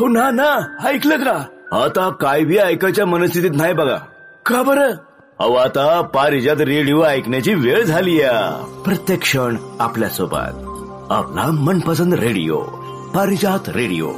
हो ना ना. ऐकलं का? आता काय बी ऐकायच्या मनस्थितीत नाही बघा. का बरं? अहो आता पारिजात रेडिओ ऐकण्याची वेळ झाली प्रत्येक क्षण आपल्यासोबत आपला मनपसंद रेडिओ. पारिजात रेडिओ.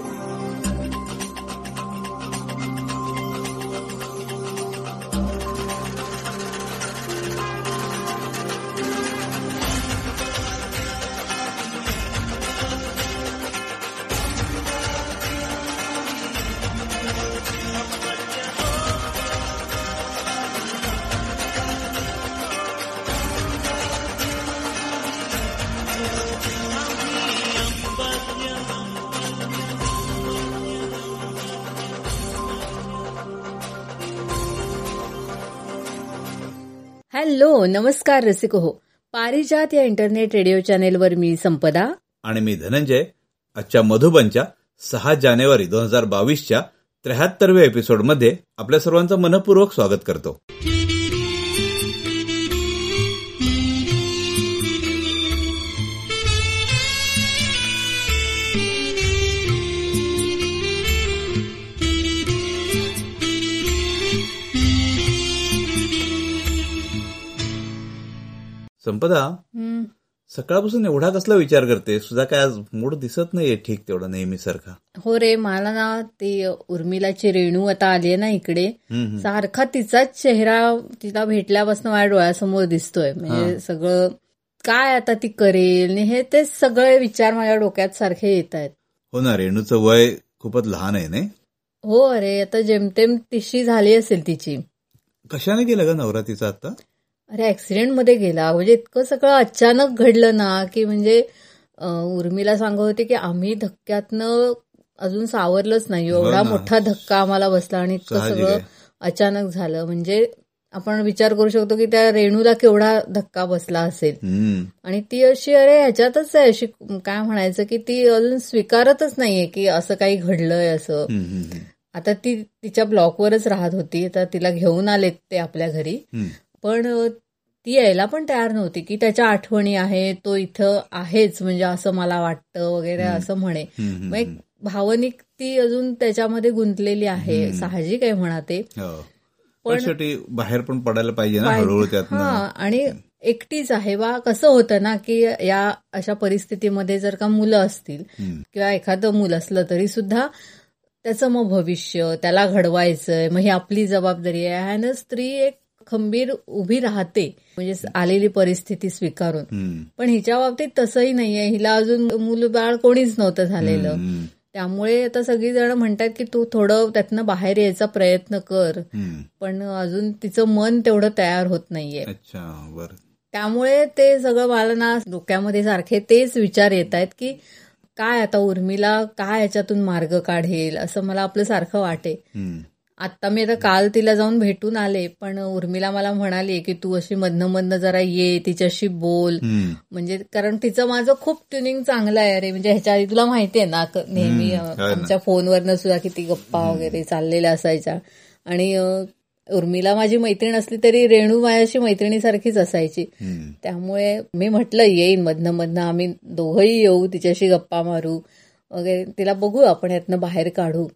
नमस्कार रसिक हो पारिजात या इंटरनेट रेडिओ चॅनेलवर मी संपदा. आणि मी धनंजय. आजच्या मधुबनच्या सहा जानेवारी दोन हजार बावीसच्या त्र्याहत्तरव्या एपिसोडमध्ये आपल्या सर्वांचं मनपूर्वक स्वागत करतो. संपदा सकाळपासून एवढा कसला विचार करते? सुद्धा काय आज मूड दिसत नाहीये ठीक तेवढा नेहमीसारखा. हो रे मला ना ती उर्मिलाची रेणू आता आली ना इकडे. सारखा तिचाच चेहरा तिला भेटल्यापासून माझ्या डोळ्यासमोर दिसतोय. म्हणजे सगळं काय आता ती करेल? हे ते सगळे विचार माझ्या डोक्यात सारखे येत आहेत. हो ना रेणूचं वय खूपच लहान आहे नाही? हो अरे आता जेमतेम तिशी झाली असेल तिची. कशाने गेलं का नवरा तिचा आता? अरे ऍक्सिडेंटमध्ये गेला म्हणजे इतकं सगळं अचानक घडलं ना की म्हणजे उर्मिला सांगत होते की आम्ही धक्क्यातनं अजून सावरलंच नाही हो एवढा. मोठा धक्का आम्हाला बसला आणि इतकं सगळं. अचानक झालं म्हणजे आपण विचार करू शकतो की त्या रेणूला केवढा धक्का बसला असेल. आणि ती अशी अरे ह्याच्यातच आहे अशी काय म्हणायचं की ती अजून स्वीकारतच नाहीये की असं काही घडलंय असं. आता ती तिच्या ब्लॉकवरच राहत होती आता तिला घेऊन आलेत ते आपल्या घरी. पण ती यायला पण तयार नव्हती की त्याच्या आठवणी आहे तो इथं आहेच म्हणजे असं मला वाटतं वगैरे असं म्हणे. मग एक भावनिक ती अजून त्याच्यामध्ये गुंतलेली आहे साहजिक आहे म्हणा ते. हो. पण शेवटी बाहेर पण पडायला पाहिजे ना हळूहळू हा आणि एकटीच आहे बा. कसं होतं ना की या अशा परिस्थितीमध्ये जर का मुलं असतील. किंवा एखादं मूल असलं तरी सुद्धा त्याचं मग भविष्य त्याला घडवायचंय. मग ही आपली जबाबदारी आहे. ह्यानं स्त्री एक खंबीर उभी राहते. म्हणजे आलेली परिस्थिती स्वीकारून. पण हिच्या बाबतीत तसंही नाहीये. हिला अजून मूल बाळ कोणीच नव्हतं झालेलं. त्यामुळे आता सगळी जण म्हणतात की तू थोडं त्यातनं बाहेर यायचा प्रयत्न कर. पण अजून तिचं मन तेवढं तयार होत नाहीये. अच्छा बर. त्यामुळे ते सगळं मला ना डोक्यामध्ये सारखे तेच विचार येत आहेत की काय आता उर्मिला काय याच्यातून मार्ग काढेल असं मला आपलं सारखं वाटे. हम्म. आता मी आता काल तिला जाऊन भेटून आले पण उर्मिला मला म्हणाली की तू अशी मधनं मधनं जरा ये तिच्याशी बोल. म्हणजे कारण तिचं माझं खूप ट्युनिंग चांगलं आहे अरे म्हणजे ह्याच्या आधी तुला माहितीये ना नेहमी हो. आमच्या फोनवरनं सुद्धा किती गप्पा वगैरे चाललेल्या असायच्या आणि उर्मिला माझी मैत्रीण असली तरी रेणू माझ्याशी मैत्रिणीसारखीच असायची. त्यामुळे मी म्हटलं येईन मधनं मधनं आम्ही दोघंही येऊ तिच्याशी गप्पा मारू वगैरे तिला बघू आपण यातनं बाहेर काढू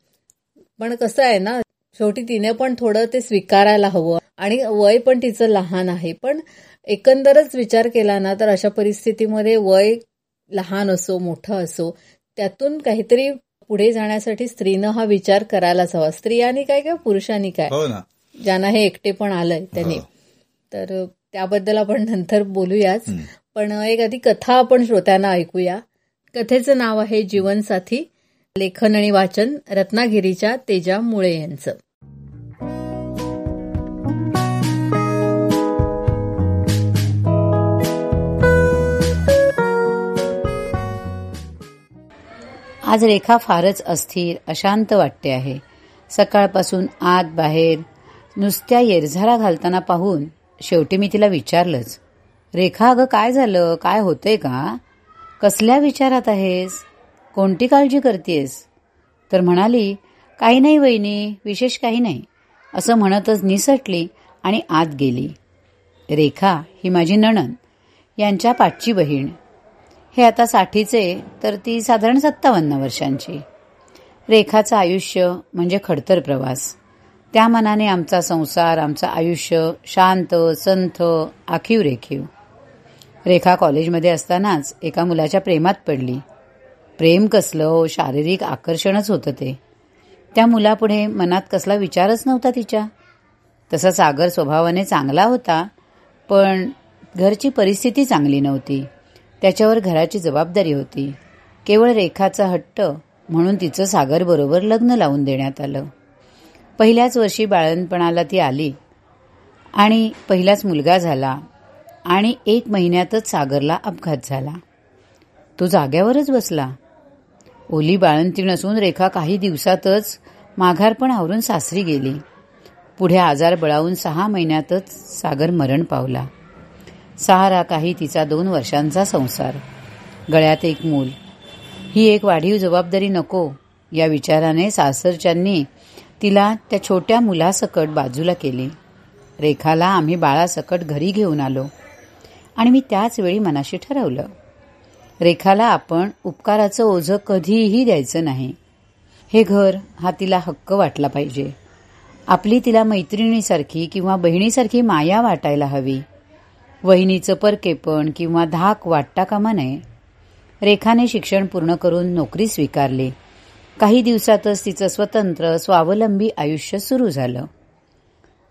पण कसं आहे ना शेवटी तिने पण थोडं ते स्वीकारायला हवं. आणि वय पण तिचं लहान आहे. पण एकंदरच विचार केला ना तर अशा परिस्थितीमध्ये वय लहान असो मोठं असो त्यातून काहीतरी पुढे जाण्यासाठी स्त्रीनं हा विचार करायलाच हवा. स्त्रियांनी काय किंवा पुरुषांनी काय? हो ज्यांना हे एकटे पण आलंय त्यांनी. हो. तर त्याबद्दल आपण नंतर बोलूयाच. पण एक आधी कथा आपण श्रोत्यांना ऐकूया. कथेचं नाव आहे जीवनसाथी. लेखन आणि वाचन रत्नागिरीच्या तेजा मुळे यांचं. आज रेखा फारच अस्थिर अशांत वाटते आहे. सकाळपासून आत बाहेर नुसत्या येरझारा घालताना पाहून शेवटी मी तिला विचारलंच रेखा अगं काय झालं? काय होतंय का? कसल्या विचारात आहेस? कोणती काळजी करतेस? तर म्हणाली काही नाही वहिनी विशेष काही नाही. असं म्हणतच निसटली आणि आत गेली. रेखा ही माझी नणन यांच्या पाठची बहीण. हे आता साठीचे तर ती साधारण सत्तावन्न वर्षांची. रेखाचं आयुष्य म्हणजे खडतर प्रवास. त्या मनाने आमचा संसार आमचं आयुष्य शांत संथ आखीव रेखीव रेखा कॉलेजमध्ये असतानाच एका मुलाच्या प्रेमात पडली. प्रेम कसलं हो शारीरिक आकर्षणच होतं ते. त्या मुलापुढे मनात कसला विचारच नव्हता तिच्या. तसा सागर स्वभावाने चांगला होता पण घरची परिस्थिती चांगली नव्हती. त्याच्यावर घराची जबाबदारी होती. केवळ रेखाचा हट्ट म्हणून तिचं सागरबरोबर लग्न लावून देण्यात आलं. पहिल्याच वर्षी बाळणपणाला ती आली आणि पहिलाच मुलगा झाला आणि एक महिन्यातच सागरला अपघात झाला. तो जाग्यावरच बसला. ओली बाळंतीण असून रेखा काही दिवसातच माघारपण आवरून सासरी गेली. पुढे आजार बळावून सहा महिन्यातच सागर मरण पावला. सहारा काही तिचा दोन वर्षांचा संसार. गळ्यात एक मूल. ही एक वाढीव जबाबदारी नको या विचाराने सासरच्यांनी तिला त्या छोट्या मुलासकट बाजूला केली. रेखाला आम्ही बाळासकट घरी घेऊन आलो आणि मी त्याच वेळी मनाशी ठरवलं. रेखाला आपण उपकाराचं ओझं कधीही द्यायचं नाही. हे घर हा तिला हक्क वाटला पाहिजे. आपली तिला मैत्रिणीसारखी किंवा बहिणीसारखी माया वाटायला हवी. वहिनीचं परकेपण किंवा धाक वाटता कामा नये. रेखाने शिक्षण पूर्ण करून नोकरी स्वीकारली. काही दिवसातच तिचं स्वतंत्र स्वावलंबी आयुष्य सुरू झालं.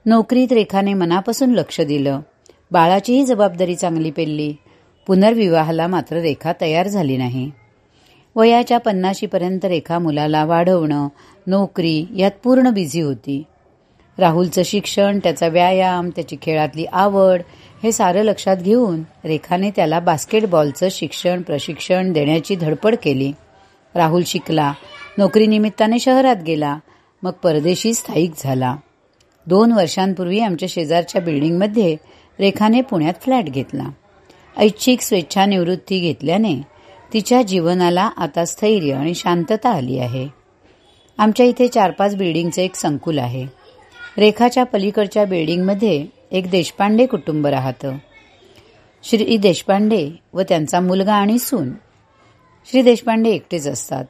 नोकरीत रेखाने मनापासून लक्ष दिलं. बाळाचीही जबाबदारी चांगली पेलली. पुनर्विवाहाला मात्र रेखा तयार झाली नाही. वयाच्या पन्नाशीपर्यंत रेखा मुलाला वाढवणं नोकरी यात पूर्ण बिझी होती. राहुलचं शिक्षण त्याचा व्यायाम त्याची खेळातली आवड हे सारं लक्षात घेऊन रेखाने त्याला बास्केटबॉलचं शिक्षण प्रशिक्षण देण्याची धडपड केली. राहुल शिकला. नोकरीनिमित्ताने शहरात गेला. मग परदेशी स्थायिक झाला. दोन वर्षांपूर्वी आमच्या शेजारच्या बिल्डिंगमध्ये रेखाने पुण्यात फ्लॅट घेतला. ऐच्छिक स्वेच्छानिवृत्ती घेतल्याने तिच्या जीवनाला आता स्थैर्य आणि शांतता आली आहे. आमच्या इथे चार पाच बिल्डिंगचं एक संकुल आहे. रेखाच्या पलीकडच्या बिल्डिंगमध्ये एक देशपांडे कुटुंब राहतं. श्री देशपांडे व त्यांचा मुलगा आणि सून. श्री देशपांडे एकटेच असतात.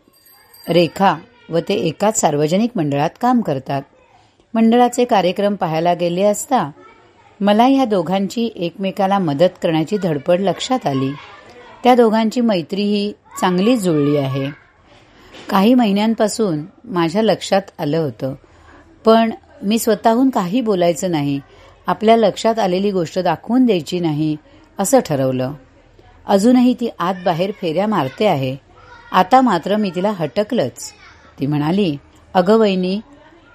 रेखा व ते एकाच सार्वजनिक मंडळात काम करतात. मंडळाचे कार्यक्रम पाहायला गेले असता मला ह्या दोघांची एकमेकाला मदत करण्याची धडपड लक्षात आली. त्या दोघांची मैत्री ही चांगलीच जुळली आहे. काही महिन्यांपासून माझ्या लक्षात आलं होतं. पण मी स्वतःहून काही बोलायचं नाही. आपल्या लक्षात आलेली गोष्ट दाखवून द्यायची नाही असं ठरवलं. अजूनही ती आत बाहेर फेऱ्या मारते आहे. आता मात्र मी तिला हटकलंच. ती म्हणाली अगं वहिनी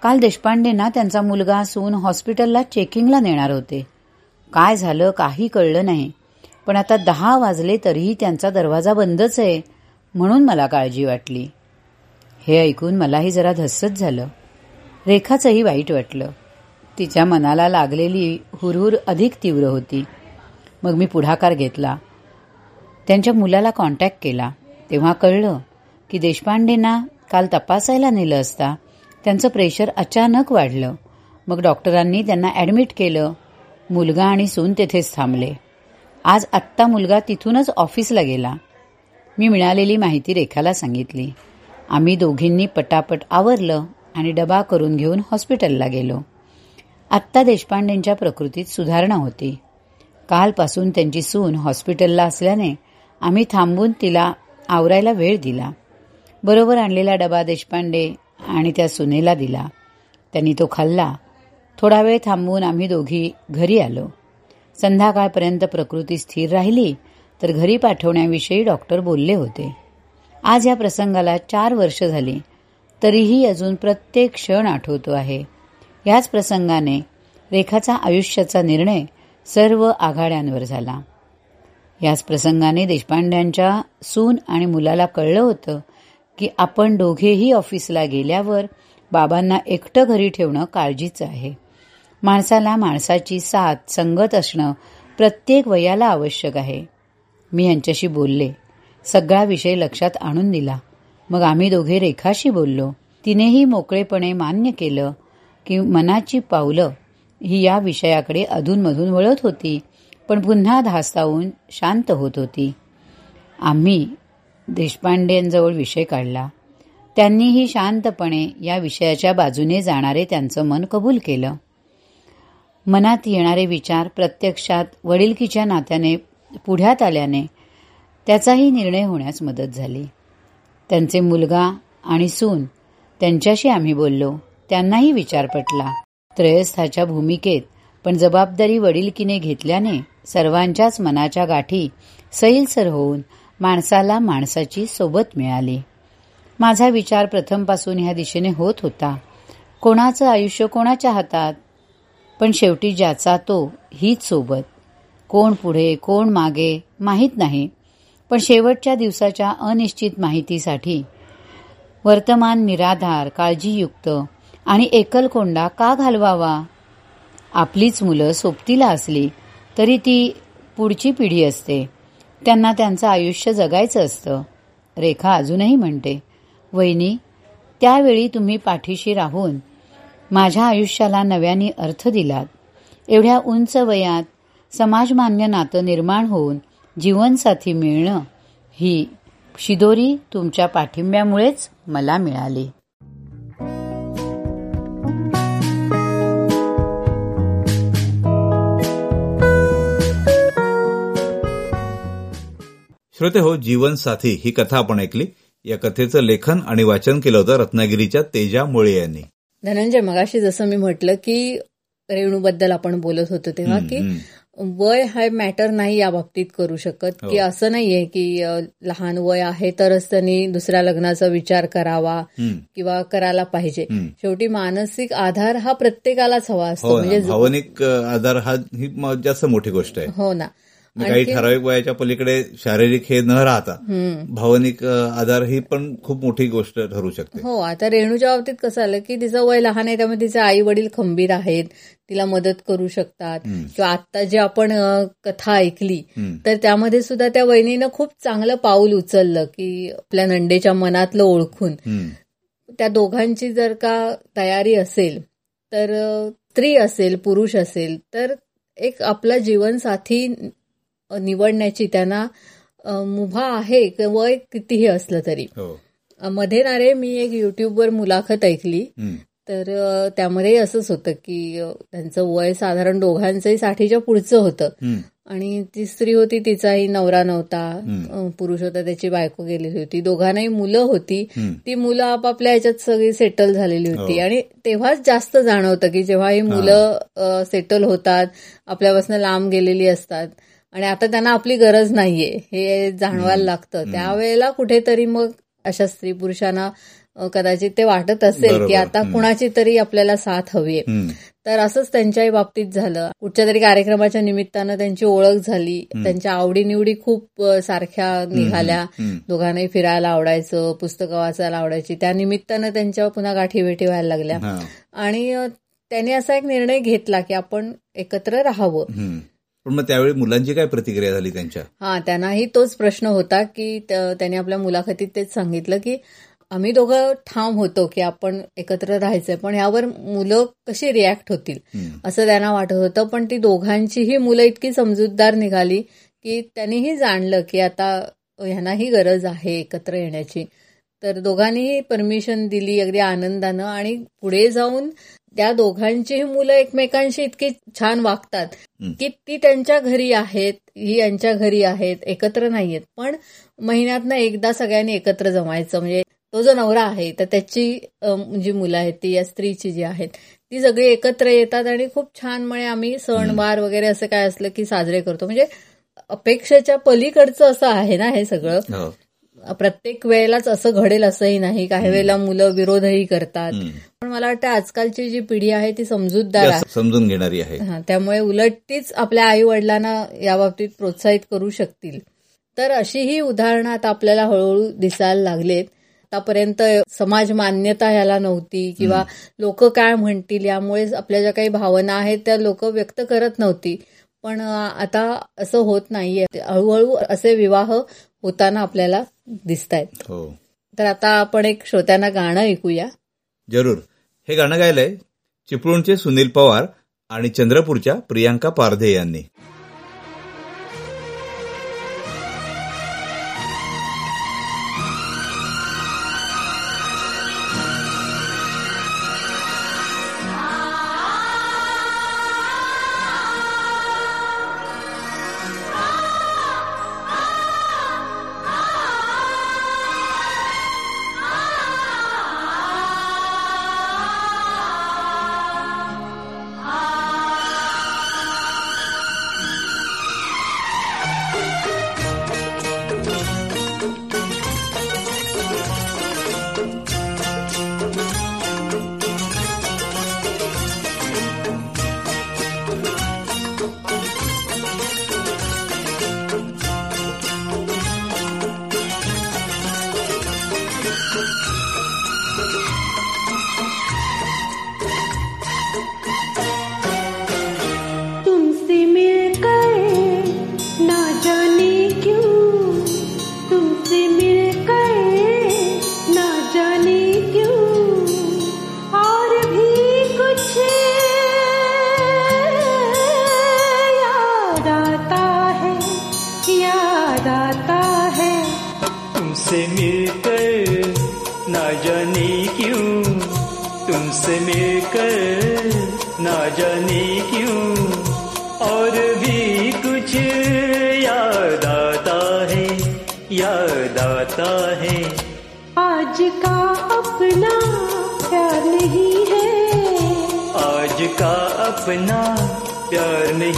काल देशपांडेंना त्यांचा मुलगा सून हॉस्पिटलला चेकिंगला नेणार होते. काय झालं काही कळलं नाही. पण आता दहा वाजले तरीही त्यांचा दरवाजा बंदच आहे म्हणून मला काळजी वाटली. हे ऐकून मलाही जरा धस्सच झालं. रेखाचंही वाईट वाटलं. तिच्या मनाला लागलेली हुरहुर अधिक तीव्र होती. मग मी पुढाकार घेतला. त्यांच्या मुलाला कॉन्टॅक्ट केला. तेव्हा कळलं की देशपांडेंना काल तपासायला नेलं असता. त्यांचं प्रेशर अचानक वाढलं. मग डॉक्टरांनी त्यांना ॲडमिट केलं. मुलगा आणि सून तेथेच थांबले. आज आत्ता मुलगा तिथूनच ऑफिसला गेला. मी मिळालेली माहिती रेखाला सांगितली. आम्ही दोघींनी पटापट आवरलं आणि डबा करून घेऊन हॉस्पिटलला गेलो. आत्ता देशपांडेंच्या प्रकृतीत सुधारणा होती. कालपासून त्यांची सून हॉस्पिटलला असल्याने आम्ही थांबून तिला आवरायला वेळ दिला. बरोबर आणलेला डबा देशपांडे आणि त्या सुनेला दिला. त्यांनी तो खाल्ला. थोडा वेळ थांबून आम्ही दोघी घरी आलो. संध्याकाळपर्यंत प्रकृती स्थिर राहिली तर घरी पाठवण्याविषयी डॉक्टर बोलले होते. आज या प्रसंगाला चार वर्ष झाली तरीही अजून प्रत्येक क्षण आठवतो आहे. याच प्रसंगाने रेखाचा आयुष्याचा निर्णय सर्व आघाड्यांवर झाला. याच प्रसंगाने देशपांड्यांच्या सून आणि मुलाला कळलं होतं की आपण दोघेही ऑफिसला गेल्यावर बाबांना एकटं घरी ठेवणं काळजीचं आहे. माणसाला माणसाची साथ संगत असणं प्रत्येक वयाला आवश्यक आहे. मी यांच्याशी बोलले. सगळा विषय लक्षात आणून दिला. मग आम्ही दोघे रेखाशी बोललो. तिनेही मोकळेपणे मान्य केलं की मनाची पावलं ही या विषयाकडे अधूनमधून वळत होती पण पुन्हा धास्तावून शांत होत होती. आम्ही देशपांडेंजवळ विषय काढला. त्यांनीही शांतपणे या विषयाच्या बाजूने जाणारे त्यांचं मन कबूल केलं. मनात येणारे विचार प्रत्यक्षात वडिलकीच्या नात्याने पुढ्यात आल्याने त्याचाही निर्णय होण्यास मदत झाली. त्यांचे मुलगा आणि सून त्यांच्याशी आम्ही बोललो. त्यांनाही विचार पटला. त्रयस्थाच्या भूमिकेत पण जबाबदारी वडीलकीने घेतल्याने सर्वांच्याच मनाच्या गाठी सैलसर होऊन माणसाला माणसाची सोबत मिळाली. माझा विचार प्रथमपासून ह्या दिशेने होत होता. कोणाचं आयुष्य कोणाच्या हातात? पण शेवटी ज्याचा तो हीच सोबत. कोण पुढे कोण मागे माहीत नाही. पण शेवटच्या दिवसाच्या अनिश्चित माहितीसाठी वर्तमान निराधार काळजीयुक्त आणि एकलकोंडा का घालवावा? आपलीच मुलं सोबतीला असली तरी ती पुढची पिढी असते. त्यांना त्यांचं आयुष्य जगायचं असतं. रेखा अजूनही म्हणते वहिनी त्यावेळी तुम्ही पाठीशी राहून माझ्या आयुष्याला नव्याने अर्थ दिलात. एवढ्या उंच वयात समाजमान्य नातं निर्माण होऊन जीवनसाथी मिळणं ही शिदोरी तुमच्या पाठिंब्यामुळेच मला मिळाली. श्रोते हो जीवनसाथी ही कथा आपण ऐकली. या कथेचं लेखन आणि वाचन केलं होतं रत्नागिरीच्या तेजा मुळे यांनी. धनंजय मगाशी जसं मी म्हटलं की रेणूबद्दल आपण बोलत होतो तेव्हा की वय हा मॅटर नाही या बाबतीत करू शकत. की हो. असं नाहीये की लहान वय आहे तरच त्यांनी दुसऱ्या लग्नाचा विचार करावा. किंवा करायला पाहिजे. शेवटी मानसिक आधार हा प्रत्येकालाच हवा असतो. हो म्हणजे भावनिक आधार हा ही जास्त मोठी गोष्ट आहे. हो ना. काही ठराविक वयाच्या पलीकडे शारीरिक हे न राहता. भावनिक आधार ही पण खूप मोठी गोष्ट ठरू शकते हो आता रेणूच्या बाबतीत कसं आलं की तिचं वय लहान आहे त्यामुळे तिचे आई वडील खंबीर आहेत तिला मदत करू शकतात. किंवा आता जे आपण कथा ऐकली. तर त्यामध्ये सुद्धा त्या वहिनीनं खूप चांगलं पाऊल उचललं की आपल्या नंडेच्या मनातलं ओळखून. त्या दोघांची जर का तयारी असेल तर स्त्री असेल पुरुष असेल तर एक आपला जीवनसाथी निवडण्याची त्यांना मुभा आहे कि वय कितीही असलं तरी. हो. मध्ये ना रे मी एक युट्यूबवर मुलाखत ऐकली. तर त्यामध्ये असंच होतं की त्यांचं वय साधारण दोघांचंही साठीच्या पुढचं होतं. आणि ती स्त्री होती तिचाही नवरा नव्हता. पुरुष होता त्याची बायको गेलेली होती. दोघांनाही मुलं होती. ती मुलं आपापल्या ह्याच्यात सगळी सेटल झालेली होती. हो. आणि तेव्हाच जास्त जाणवतं की जेव्हा ही. मुलं सेटल होतात आपल्यापासून लांब गेलेली असतात आणि आता त्यांना आपली गरज नाहीये. हे जाणवायला लागतं. त्यावेळेला कुठेतरी मग अशा स्त्री पुरुषांना कदाचित ते वाटत असेल. की आता. कुणाची तरी आपल्याला साथ हवीये हम्म. तर असंच त्यांच्याही बाबतीत झालं. कुठच्या तरी कार्यक्रमाच्या निमित्तानं त्यांची ओळख झाली. त्यांच्या आवडीनिवडी खूप सारख्या निघाल्या. दोघांनाही फिरायला आवडायचं पुस्तकं वाचायला आवडायची. त्या निमित्तानं त्यांच्या पुन्हा गाठी भेटी व्हायला लागल्या. आणि त्यांनी असा एक निर्णय घेतला की आपण एकत्र राहावं. पण मग त्यावेळी मुलांची काय प्रतिक्रिया झाली त्यांच्या हा त्यांनाही तोच प्रश्न होता की त्यांनी आपल्या मुलाखतीत तेच सांगितलं की आम्ही दोघं ठाम होतो की आपण एकत्र राहायचंय पण यावर मुलं कशी रिॲक्ट होतील. असं त्यांना वाटत होतं पण ती दोघांचीही मुलं इतकी समजूतदार निघाली की त्यांनीही जाणलं की आता ह्यांनाही गरज आहे एकत्र येण्याची तर दोघांनीही परमिशन दिली अगदी आनंदानं आणि पुढे जाऊन त्या दोघांचीही मुलं एकमेकांशी इतकी छान वागतात. की ती त्यांच्या घरी आहेत ही यांच्या घरी आहेत एकत्र नाहीयेत. पण महिन्यातनं एकदा सगळ्यांनी एकत्र जमायचं. म्हणजे तो जो नवरा आहे तर त्याची जी मुलं आहेत ती या स्त्रीची जी आहेत ती सगळी एकत्र येतात आणि खूप छान म्हणजे आम्ही सणवार वगैरे असं काय असलं की साजरे करतो. म्हणजे अपेक्षेच्या पलीकडचं असं आहे ना हे सगळं. हो. प्रत्येक वेळेलाच असं घडेल असंही नाही. काही वेळेला मुलं विरोधही करतात. पण मला वाटतं आजकालची जी पिढी आहे ती समजूतदार आहे समजून घेणारी आहे. हा, त्यामुळे उलट तीच आपल्या आई वडिलांना याबाबतीत प्रोत्साहित करू शकतील. तर अशीही उदाहरणं आता आपल्याला हळूहळू दिसायला लागलेत. आतापर्यंत समाज मान्यता ह्याला नव्हती किंवा लोक काय म्हणतील यामुळे आपल्या ज्या काही भावना आहेत त्या लोक व्यक्त करत नव्हती. पण आता असं होत नाहीये. हळूहळू असे विवाह होताना आपल्याला दिसत आहेत हो. तर आता आपण एक श्रोत्यांना गाणं ऐकूया. जरूर. हे गाणं गायलंय चिपळूणचे सुनील पवार आणि चंद्रपूरच्या प्रियांका पारधे यांनी.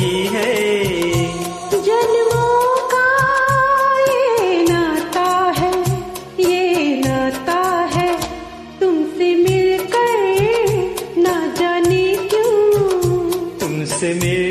है। जन्मों का ये नाता है ये नाता है। तुमसे मिलकर ना जाने क्यों? तुमसे मिल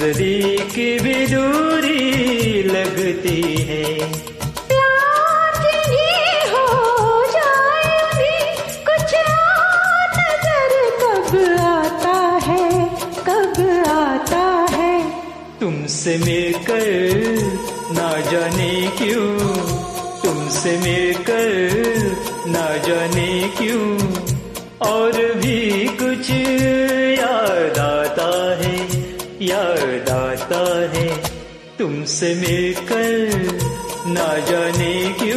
जरी से मिलकर ना जाने की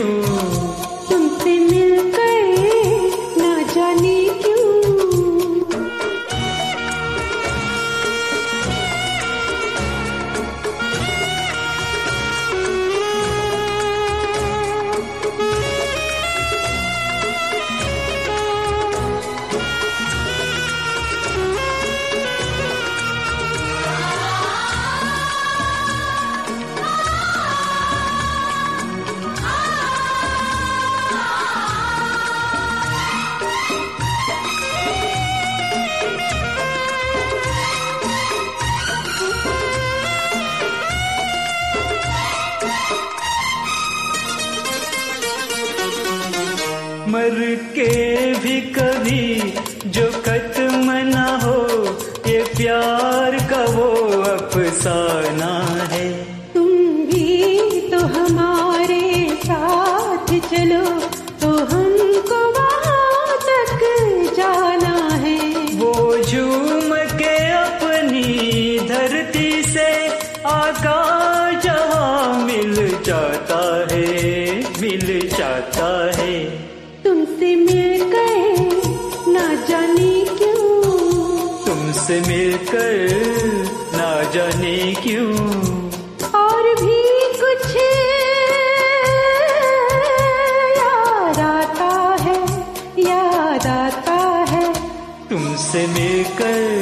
के भी कभी जो खत्म ना हो ये प्यार का वो अपसार मिलकर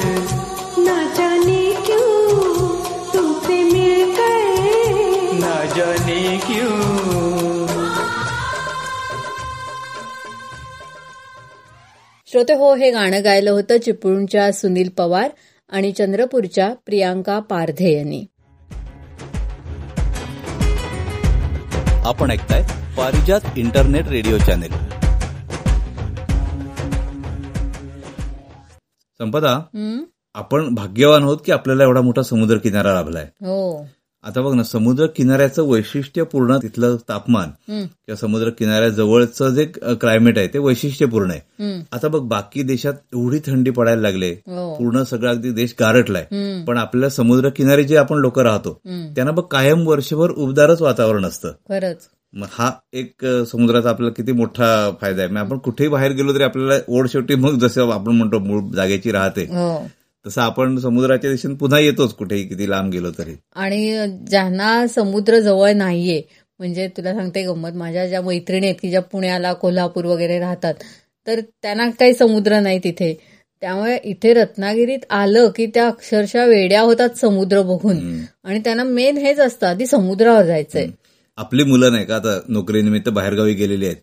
ना जाने क्यों तुमसे मिलकर? ना जाने क्यों? श्रोते हो हे गाणं गायलं होतं चिपळूणच्या सुनील पवार आणि चंद्रपूरच्या प्रियांका पारधे यांनी. आपण ऐकताय Parijat internet radio channel. Sampada? आपण भाग्यवान आहोत की आपल्याला एवढा मोठा समुद्र किनारा लाभलाय. हो. आता बघ ना समुद्र किनाऱ्याचं वैशिष्ट्यपूर्ण तिथलं तापमान किंवा समुद्र किनाऱ्याजवळचं जे क्लायमेट आहे ते वैशिष्ट्यपूर्ण आहे. आता बघ बाकी देशात एवढी थंडी पडायला लागले हो. पूर्ण सगळा अगदी देश गारटलाय पण आपल्या समुद्र किनारी जे आपण लोक राहतो. त्यांना बघ कायम वर्षभर उबदारच वातावरण असतं. मग हा एक समुद्राचा आपल्याला किती मोठा फायदा आहे. मग आपण कुठेही बाहेर गेलो तरी आपल्याला ओढ शेवटी मग जसं आपण म्हणतो मूळ जागेची राहते हो. तसं आपण समुद्राच्या दिशेने पुन्हा येतोच कुठेही किती लांब गेलो तरी. आणि ज्यांना समुद्र जवळ नाहीये म्हणजे तुला सांगते गंमत माझ्या ज्या मैत्रिणी आहेत की ज्या पुण्याला कोल्हापूर वगैरे राहतात तर त्यांना काही समुद्र नाही तिथे. त्यामुळे इथे रत्नागिरीत आलं की त्या अक्षरशः वेड्या होतात समुद्र बघून. आणि त्यांना मेन हेच असतं आधी समुद्रावर जायचंय. आपली मुलं नाही का आता नोकरीनिमित्त बाहेरगावी गेलेली आहेत.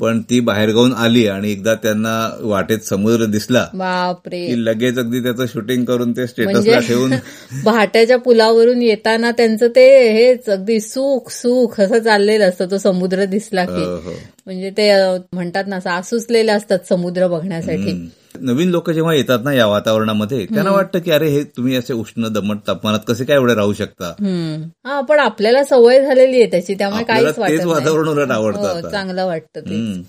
पण ती बाहेरगावून आली आणि एकदा त्यांना वाटेत समुद्र दिसला बापरे की लगेच अगदी त्याचं शूटिंग करून ते म्हणजे स्टेटसला ठेवून भाट्याच्या पुलावरून येताना त्यांचं ते हेच अगदी सुख सुख असं चाललेलं असतं तो समुद्र दिसला की हो, हो. म्हणजे ते म्हणतात ना असं आसुसलेले असतात समुद्र बघण्यासाठी. नवीन लोक जेव्हा येतात ना या वातावरणामध्ये त्यांना वाटतं की अरे हे तुम्ही असे उष्ण दमट तापमानात कसे काय एवढे राहू शकता. हा पण आपल्याला सवय झालेली आहे त्याची त्यामुळे काहीच तेच. वातावरण उलट आवडतं हो. चांगलं वाटतं.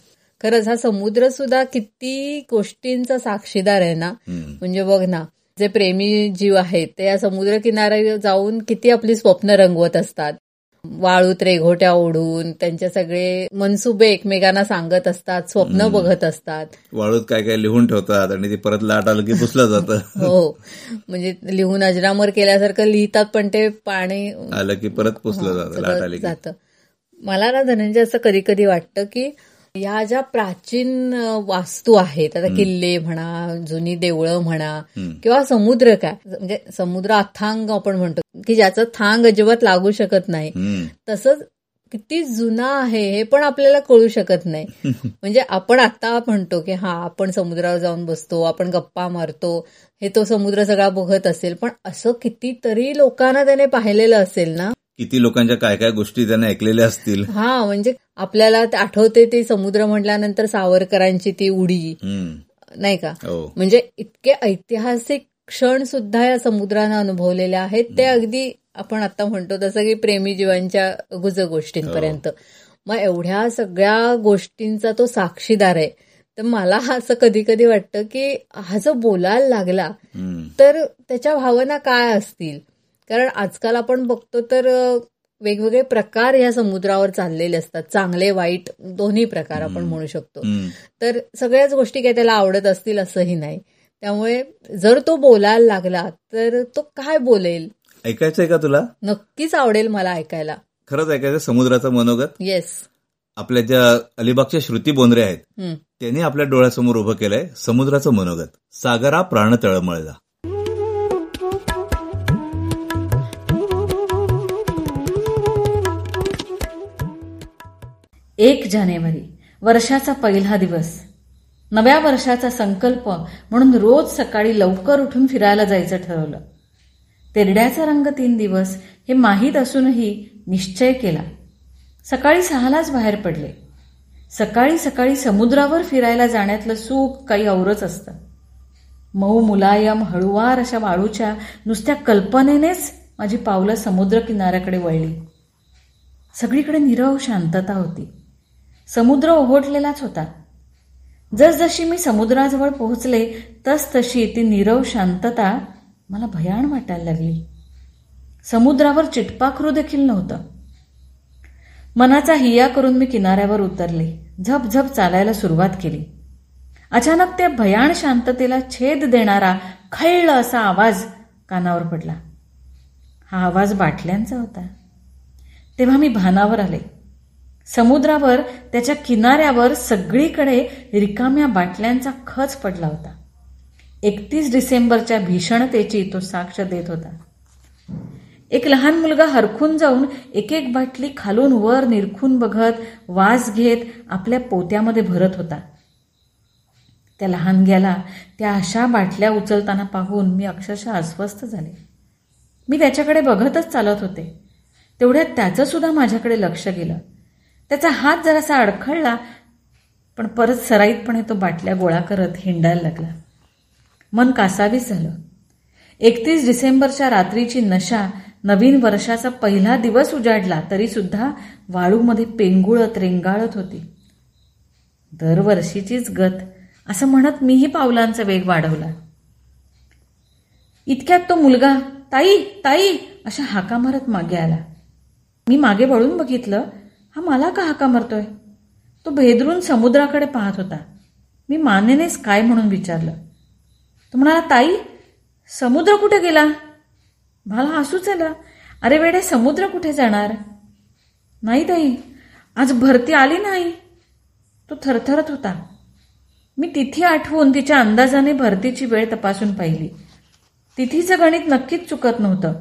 खरंच हा समुद्र सुद्धा किती गोष्टींचा साक्षीदार आहे ना. म्हणजे बघ ना जे प्रेमी जीव आहेत ते या समुद्र किनाऱ्यावर जाऊन किती आपली स्वप्न रंगवत असतात वाळूत रेघोट्या ओढून त्यांचे सगळे मनसुबे एकमेकांना सांगत असतात स्वप्न बघत असतात. वाळूत काय काय लिहून ठेवतात आणि ते परत लाट आलं की पुसलं जातं. हो. म्हणजे लिहून अजरामर केल्यासारखं लिहितात पण ते पाणी आलं की परत पुसलं जातं लाट आली की. जातं. मला ना धनंजय असं कधी कधी वाटतं की या ज्या प्राचीन वास्तू आहेत आता किल्ले म्हणा जुनी देवळं म्हणा. किंवा समुद्र काय म्हणजे समुद्र अथांग आपण म्हणतो की ज्याचं थांग अजिबात लागू शकत नाही. तसंच किती जुना आहे हे पण आपल्याला कळू शकत नाही म्हणजे आपण आता म्हणतो की हा आपण समुद्रावर जाऊन बसतो आपण गप्पा मारतो हे तो समुद्र सगळा बघत असेल पण असं कितीतरी लोकांना त्याने पाहिलेलं असेल ना किती लोकांच्या काय काय गोष्टी त्याने ऐकलेल्या असतील. हा म्हणजे आपल्याला आठवते ते समुद्र म्हटल्यानंतर सावरकरांची ती उडी. नाही का? हो. म्हणजे इतके ऐतिहासिक क्षण सुद्धा या समुद्रानं अनुभवलेले आहेत. ते अगदी आपण आता म्हणतो तसं की प्रेमी जीवांच्या गुज गोष्टींपर्यंत मग एवढ्या सगळ्या गोष्टींचा तो साक्षीदार आहे. तर मला असं कधी कधी वाटतं की हा जो बोलायला लागला. तर त्याच्या भावना काय असतील? कारण आजकाल आपण बघतो तर वेगवेगळे प्रकार या समुद्रावर चाललेले असतात. चांगले वाईट दोन्ही प्रकार आपण म्हणू शकतो. तर सगळ्याच गोष्टी काही त्याला आवडत असतील असंही नाही. त्यामुळे जर तो बोलायला लागला तर तो काय बोलेल? ऐकायचंय का तुला? नक्कीच आवडेल मला ऐकायला. खरंच ऐकायचं समुद्राचं मनोगत? येस आपल्या ज्या अलिबागच्या श्रुती बोंद्रे आहेत हं. त्यांनी आपल्या डोळ्यासमोर उभं केलंय समुद्राचं मनोगत. सागरा प्राण तळमळला एक जानेवारी वर्षाचा पहिला दिवस. नव्या वर्षाचा संकल्प म्हणून रोज सकाळी लवकर उठून फिरायला जायचं ठरवलं. तेरड्याचा रंग तीन दिवस हे माहीत असूनही निश्चय केला. सकाळी सहालाच बाहेर पडले. सकाळी सकाळी समुद्रावर फिरायला जाण्यातलं सुख काही औरच असतं. मऊ मुलायम हळुवार अशा वाळूच्या नुसत्या कल्पनेनेच माझी पावलं समुद्र किनाऱ्याकडे वळली. सगळीकडे निरव शांतता होती. समुद्र ओहोटलेलाच होता. जसजशी मी समुद्राजवळ पोहोचले तसतशी ती नीरव शांतता मला भयाण वाटायला लागली. समुद्रावर चिटपाखरू देखील नव्हतं. मनाचा हिया करून मी किनाऱ्यावर उतरले झप झप चालायला सुरुवात केली. अचानक त्या भयाण शांततेला छेद देणारा खैळ असा आवाज कानावर पडला. हा आवाज बाटल्यांचा होता. तेव्हा मी भानावर आले. समुद्रावर त्याच्या किनाऱ्यावर सगळीकडे रिकाम्या बाटल्यांचा खच पडला होता. एकतीस डिसेंबरच्या भीषणतेची तो साक्ष देत होता. एक लहान मुलगा हरखून जाऊन एक एक बाटली खालून वर निरखून बघत वास घेत आपल्या पोत्यामध्ये भरत होता. त्या लहानग्याला त्या अशा बाटल्या उचलताना पाहून मी अक्षरशः अस्वस्थ झाले. मी त्याच्याकडे बघतच चालत होते. तेवढ्यात त्याचं सुद्धा माझ्याकडे लक्ष गेलं. त्याचा हात जरासा अडखळला पण परत सराईतपणे तो बाटल्या गोळा करत हिंडायला लागला. मन कासावीस झालं. एकतीस डिसेंबरच्या रात्रीची नशा नवीन वर्षाचा पहिला दिवस उजाडला तरी सुद्धा वाळूमध्ये पेंगुळत रेंगाळत होती. दरवर्षीचीच गत असं म्हणत मीही पावलांचा वेग वाढवला. इतक्यात तो मुलगा ताई ताई अशा हाका मारत मागे आला. मी मागे वळून बघितलं हा मला का हाका मरतोय? तो भेदरून समुद्राकडे पाहत होता. मी मानेनेच काय म्हणून विचारलं. तो म्हणाला ताई समुद्र कुठे गेला? मला हसूच आलं. अरे वेडे समुद्र कुठे जाणार? नाही ताई आज भरती आली नाही. तो थरथरत होता. मी तिथी आठवून तिच्या अंदाजाने भरतीची वेळ तपासून पाहिली. तिथीचं गणित नक्कीच चुकत नव्हतं.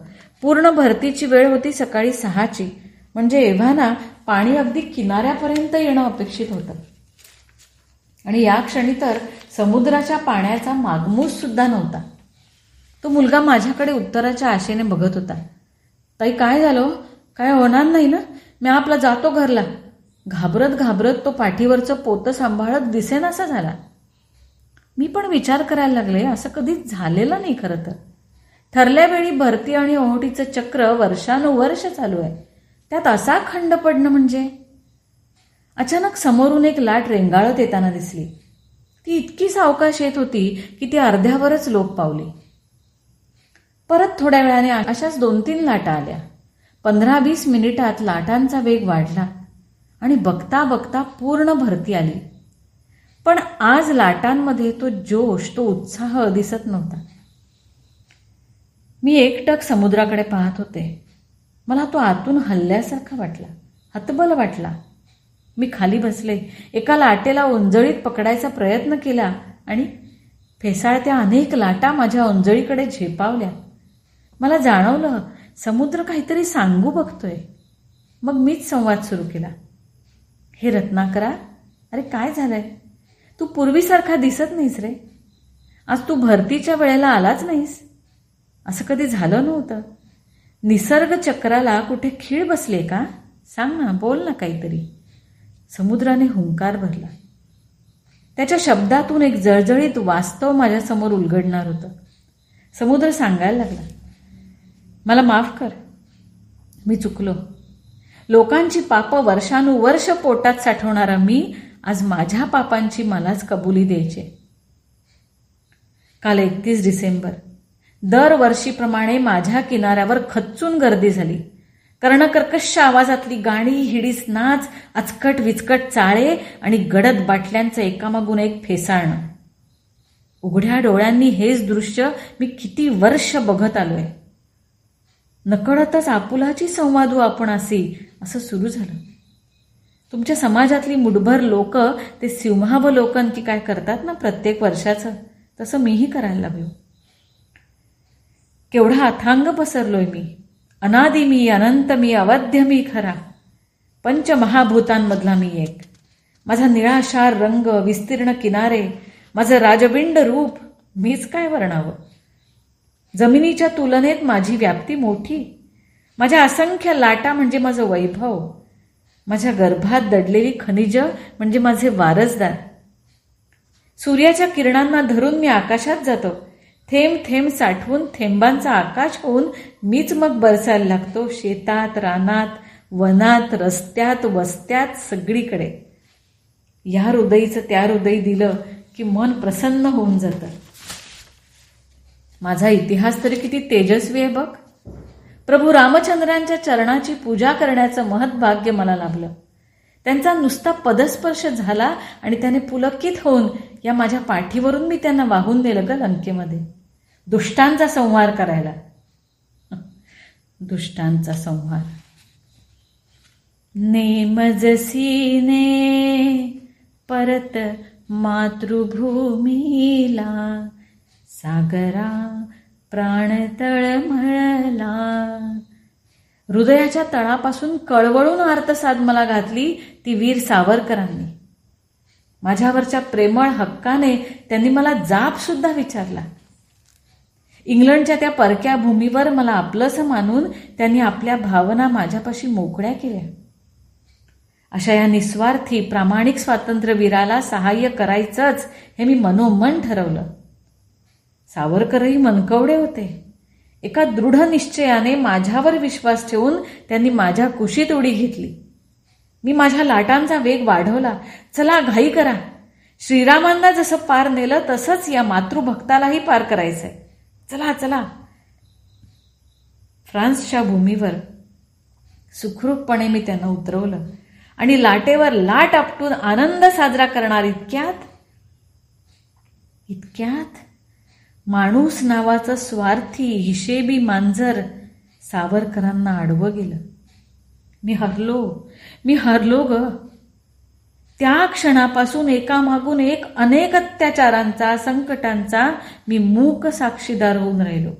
पूर्ण भरतीची वेळ होती सकाळी सहाची. म्हणजे एव्हाना पाणी अगदी किनाऱ्यापर्यंत येणं अपेक्षित होतं. आणि या क्षणी तर समुद्राच्या पाण्याचा मागमूस सुद्धा नव्हता. तो मुलगा माझ्याकडे उत्तराच्या आशेने बघत होता. ताई काय झालं? काय होणार नाही ना? मी आपला जातो घरला. घाबरत घाबरत तो पाठीवरचं पोतं सांभाळत दिसेनासा झाला. मी पण विचार करायला लागले असं कधीच झालेलं नाही खरं तर. ठरल्या वेळी भरती आणि ओहोटीचं चक्र वर्षानुवर्ष चालू आहे. त्यात असा खंड पडणं म्हणजे? अचानक समोरून एक लाट रेंगाळत येताना दिसली. ती इतकी सावकाश येत होती की ती अर्ध्यावरच लोप पावली. परत थोड्या वेळाने अशाच दोन तीन लाटा आल्या. पंधरा वीस मिनिटात लाटांचा वेग वाढला आणि बघता बघता पूर्ण भरती आली. पण आज लाटांमध्ये तो जोश तो उत्साह दिसत नव्हता. मी एकटक समुद्राकडे पाहत होते. मला तो आतून हल्ल्यासारखा वाटला. हतबल वाटला. मी खाली बसले. एका लाटेला उंजळीत पकडायचा प्रयत्न केला आणि फेसाळत्या अनेक लाटा माझ्या उंजळीकडे झेपावल्या. मला जाणवलं समुद्र काहीतरी सांगू बघतोय. मग मीच संवाद सुरू केला. हे रत्नाकरा अरे काय झालंय? तू पूर्वीसारखा दिसत नाहीस रे. आज तू भरतीच्या वेळेला आलाच नाहीस. असं कधी झालं नव्हतं. निसर्ग चक्राला कुठे खीळ बसले का? सांग ना बोल ना काहीतरी. समुद्राने हुंकार भरला. त्याच्या शब्दातून एक जळजळीत वास्तव माझ्यासमोर उलगडणार होतं. समुद्र सांगायला लागला. मला माफ कर. मी चुकलो. लोकांची पापं वर्षानुवर्ष पोटात साठवणारा मी आज माझ्या पापांची मलाच कबुली द्यायचे. काल एकतीस डिसेंबर. दरवर्षीप्रमाणे माझ्या किनाऱ्यावर खच्चून गर्दी झाली. कर्णकर्कश आवाजातली गाणी हिडीस नाच अचकट विचकट चाळे आणि गडद बाटल्यांचं एकामागून एक फेसाळणं. उघड्या डोळ्यांनी हेच दृश्य मी किती वर्ष बघत आलोय. नकळतच आपुलाची संवादू आपण असी असं सुरू झालं. तुमच्या समाजातली मुठभर लोक ते सिंहावलोकन की काय करतात ना प्रत्येक वर्षाचं तसं मीही करायला लागलो. केवढा अथांग पसरलोय मी. अनादि मी अनंत मी अवध्य मी खरा. पंचमहाभूतांमधला मी एक. माझा निळाशार रंग विस्तीर्ण किनारे माझं राजबिंड रूप मीच काय वर्णावं? जमिनीच्या तुलनेत माझी व्याप्ती मोठी. माझ्या असंख्य लाटा म्हणजे माझं वैभव. माझ्या गर्भात दडलेली खनिज म्हणजे माझे वारसदार. सूर्याच्या किरणांना धरून मी आकाशात जातो. थेंब थेंब साठवून थेंबांचा आकाश होऊन मीच मग बरसायला लागतो. शेतात रानात वनात रस्त्यात वस्त्यात सगळीकडे. या हृदयीचं त्या हृदयी दिलं की मन प्रसन्न होऊन जातं. माझा इतिहास तरी किती तेजस्वी आहे बघ. प्रभू रामचंद्रांच्या चरणाची पूजा करण्याचं महत्भाग्य मला लाभलं. त्यांचा नुसता पदस्पर्श झाला आणि त्याने पुलकित होऊन या माझ्या पाठीवरून मी त्यांना वाहून नेलं ग लंकेमध्ये. दुष्टांचा संहार करायला. दुष्टांचा संहार. नेमजसीने परत मातृभूमीला सागरा प्राण तळमळला हृदयाच्या तळापासून कळवळून आर्तसाद मला घातली ती वीर सावरकरांनी. माझ्यावरच्या प्रेमळ हक्काने त्यांनी मला जाप सुद्धा विचारला. इंग्लंडच्या त्या परक्या भूमीवर मला आपलंसं मानून त्यांनी आपल्या भावना माझ्यापाशी मोकळ्या केल्या. अशा या निस्वार्थी प्रामाणिक स्वातंत्र्यवीराला सहाय्य करायचंच हे मी मनोमन ठरवलं. सावरकरही मनकवडे होते. एका दृढ निश्चयाने माझ्यावर विश्वास ठेवून त्यांनी माझ्या कुशीत उडी घेतली. मी माझ्या लाटांचा वेग वाढवला. चला घाई करा. श्रीरामांना जसं पार नेलं तसंच या मातृभक्तालाही पार करायचंय. चला चला. फ्रान्सच्या भूमीवर सुखरूपपणे मी त्यांना उतरवलं आणि लाटेवर लाट आपटून आनंद साजरा करणार इतक्यात इतक्यात माणूस नावाचं स्वार्थी हिशेबी मांजर सावरकरांना आडवं गेलं. मी हरलो. मी हरलो ग. त्या क्षणापासून एकामागून एक अनेक अत्याचारांचा संकटांचा मी मूक साक्षीदार होऊन राहिलो.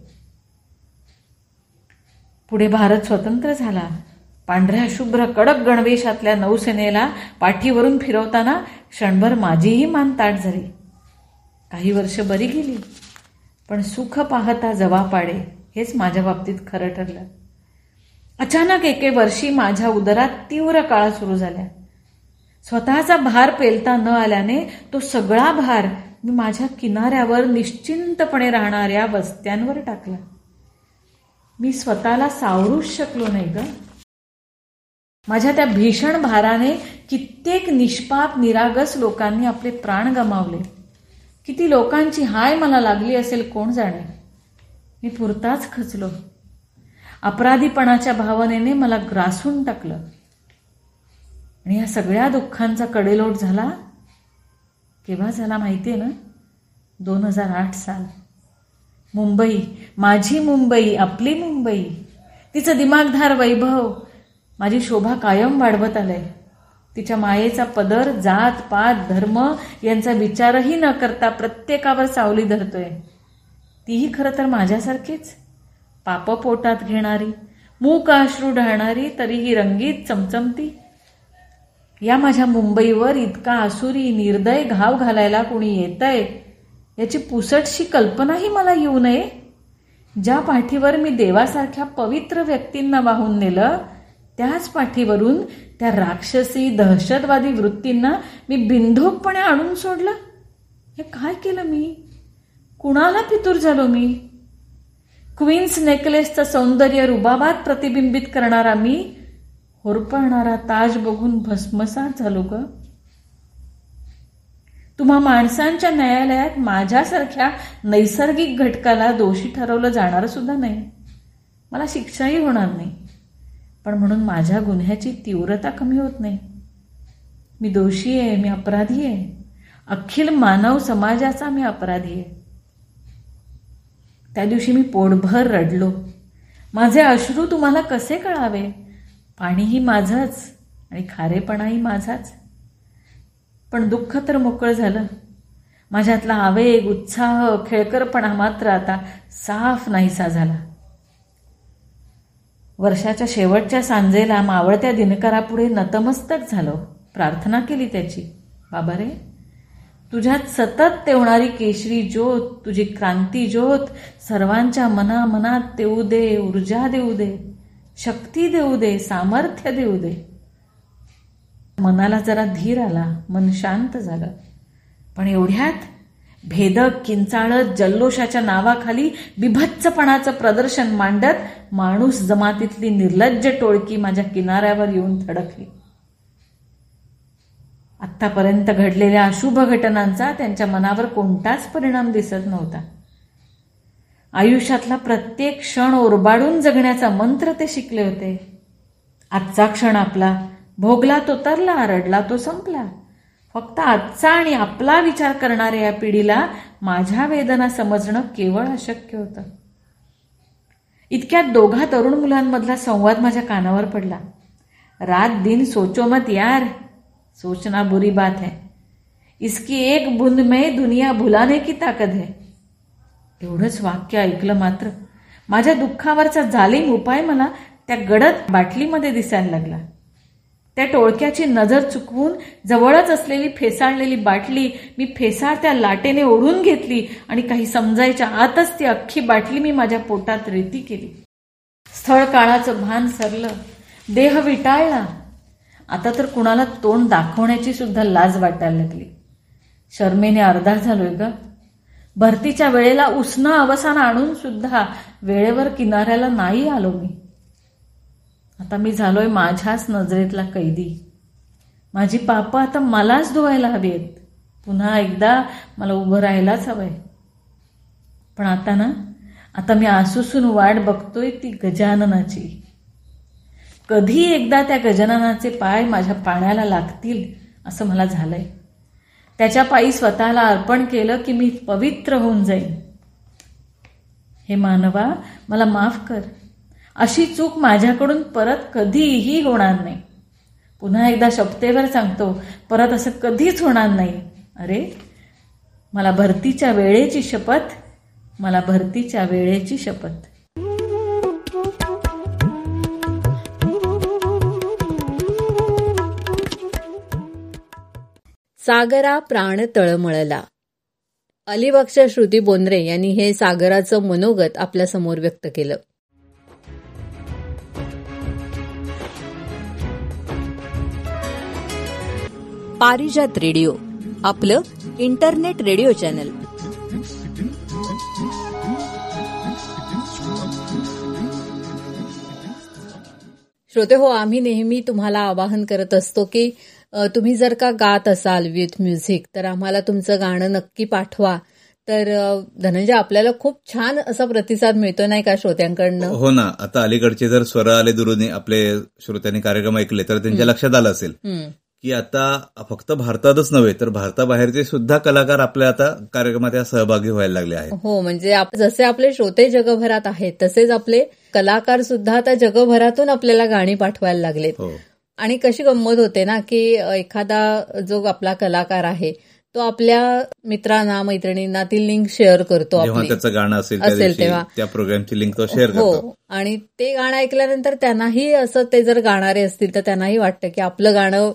पुढे भारत स्वतंत्र झाला. पांढऱ्या शुभ्र कडक गणवेशातल्या नौसेनेला पाठीवरून फिरवताना क्षणभर माझीही मानताट झाली. काही वर्ष बरी गेली पण सुख पाहता जवा पाडे हेच माझ्या बाबतीत खरं ठरलं. अचानक एके वर्षी माझ्या उदरात तीव्र काळ सुरू झाल्या. स्वतःचा भार पेलता न आल्याने तो सगळा भार मी माझ्या किनाऱ्यावर निश्चिंतपणे राहणाऱ्या वस्त्यांवर टाकला. मी स्वतःला सावरूच शकलो नाही ग. माझ्या त्या भीषण भाराने कित्येक निष्पाप निरागस लोकांनी आपले प्राण गमावले. किती लोकांची हाय मला लागली असेल कोण जाणे? मी पुरताच खचलो. अपराधीपणाच्या भावनेने मला ग्रासून टाकलं. आणि या सगळ्या दुःखांचा कडेलोट झाला. केव्हा झाला माहिती आहे ना? दोन हजार आठ साल. मुंबई माझी मुंबई आपली मुंबई. तिचं दिमागधार वैभव. माझी शोभा कायम वाढवत आलंय. तिच्या मायेचा पदर जात पात धर्म यांचा विचारही न करता प्रत्येकावर सावली धरतोय. तीही खरं तर माझ्यासारखीच. पाप पोटात घेणारी मूक अश्रू ढाळणारी तरीही रंगीत चमचमती. या माझ्या मुंबईवर इतका आसुरी निर्दय घाव घालायला कोणी आहे याची पुसटशी कल्पनाही मला येऊ नये. ज्या पाठीवर मी देवासारख्या पवित्र व्यक्तींना वाहून नेलं त्याच पाठीवरून त्या राक्षसी दहशतवादी वृत्तींना मी बिंधोकपणे आणून सोडलं. हे काय केलं मी? कुणाला फितूर झालो मी? क्वीन्स नेकलेसचं सौंदर्य रुबाबात प्रतिबिंबित करणारा मी होरपळणारा ताज बघून भस्मसात झालो ग. तुम्हा माणसांच्या न्यायालयात माझ्यासारख्या नैसर्गिक घटकाला दोषी ठरवलं जाणार सुद्धा नाही. मला शिक्षाही होणार नाही. पण म्हणून माझ्या गुन्ह्याची तीव्रता कमी होत नाही. मी दोषी आहे मी अपराधी आहे. अखिल मानव समाजाचा मी अपराधी आहे. त्या दिवशी मी पोटभर रडलो. माझे अश्रू तुम्हाला कसे कळावे? पाणीही माझंच आणि खारेपणाही माझाच. पण दुःख तर मोकळं झालं. माझ्यातला आवेग उत्साह खेळकरपणा मात्र आता साफ नाहीसा झाला. वर्षाच्या शेवटच्या सांजेला मावळत्या दिनकरापुढे नतमस्तक झालो. प्रार्थना केली त्याची. बाबा रे तुझ्यात सतत तेवणारी केशरी ज्योत तुझी क्रांती ज्योत सर्वांच्या मनामनात देऊ दे ऊर्जा देऊ दे. शक्ती देऊ दे सामर्थ्य देऊ दे. मनाला जरा धीर आला मन शांत झालं. पण एवढ्यात भेदक किंचाळत जल्लोषाच्या नावाखाली बिभत्सपणाचं प्रदर्शन मांडत माणूस जमातीतली निर्लज्ज टोळकी माझ्या किनाऱ्यावर येऊन थडकली आत्तापर्यंत घडलेल्या अशुभ घटनांचा त्यांच्या मनावर कोणताच परिणाम दिसत नव्हता. आयुष्यातला प्रत्येक क्षण ओरबाडून जगण्याचा मंत्र ते शिकले होते. आजचा क्षण आपला भोगला तो तरला रडला तो संपला. फक्त आजचा आणि आपला विचार करणाऱ्या या पिढीला माझ्या वेदना समजणं केवळ अशक्य होतं. इतक्यात दोघा तरुण मुलांमधला संवाद माझ्या कानावर पडला. रात दिन सोचो मत यार सोचना बुरी बात है. इसकी एक बुंद में दुनिया भुलाने की ताकद है. एवढंच वाक्य ऐकलं मात्र. माझ्या दुःखावरचा जालिम उपाय मला त्या गडद बाटलीमध्ये दिसायला लागला. त्या टोळक्याची नजर चुकवून जवळच असलेली फेसाळलेली बाटली मी फेसाळ त्या लाटेने ओढून घेतली आणि काही समजायच्या आतच ती अख्खी बाटली मी माझ्या पोटात रेती केली. स्थळ काळाचं भान सरलं. देह विटाळला. आता तर कुणाला तोंड दाखवण्याची सुद्धा लाज वाटायला लागली. शर्मेने अर्धा झालोय ग. भरतीच्या वेळेला उष्ण अवसान आणून सुद्धा वेळेवर किनाऱ्याला नाही आलो मी. आता मी झालोय माझ्याच नजरेतला कैदी. माझी पापं आता मलाच धुवायला हवी आहेत पुन्हा एकदा मला उभं राहायलाच हवंय. पण आता ना आता मी आसूसून वाट बघतोय ती गजाननाची. कधी एकदा त्या गजाननाचे पाय माझ्या पाण्याला लागतील असं मला झालंय. त्याच्या पायी स्वतःला अर्पण केलं की मी पवित्र होऊन जाईन. हे मानवा मला माफ कर. अशी चूक माझ्याकडून परत कधीही होणार नाही. पुन्हा एकदा शपथेवर सांगतो परत असं कधीच होणार नाही. अरे मला भरतीच्या वेळेची शपथ मला भरतीच्या वेळेची शपथ. सागरा प्राण तळमळला अलिबागच्या श्रुती बोंद्रे यांनी हे सागराचं मनोगत आपल्यासमोर व्यक्त केलं. पारिजात रेडिओ आपलं इंटरनेट रेडिओ चॅनल. श्रोते हो आम्ही नेहमी तुम्हाला आवाहन करत असतो की तुम्ही जर का गात असाल विथ म्युझिक तर आम्हाला तुमचं गाणं नक्की पाठवा. तर धनंजय आपल्याला खूप छान असा प्रतिसाद मिळतो नाही का श्रोत्यांकडनं? हो ना. आता अलीकडचे जर स्वर आले दुरुनी आपले श्रोत्यांनी कार्यक्रम ऐकले तर त्यांच्या लक्षात आलं असेल. की आता फक्त भारतातच नव्हे तर भारताबाहेरचे सुद्धा कलाकार आपल्या आता कार्यक्रमात या सहभागी व्हायला लागले आहेत. हो म्हणजे आप- जसे आपले श्रोते जगभरात आहेत तसेच आपले कलाकार सुद्धा आता जगभरातून आपल्याला गाणी पाठवायला लागलेत. हो. आणि कशी गंमत होते ना की एखादा जो आपला कलाकार आहे तो आपल्या मित्रांना मैत्रिणींना ती लिंक शेअर करतो आपली. त्याचं गाणं असेल असेल तेव्हा. त्या प्रोग्रामची लिंक तो शेअर करतो. हो आणि ते गाणं ऐकल्यानंतर त्यांनाही असं ते जर गाणारे असतील तर त्यांनाही वाटतं की आपलं गाणं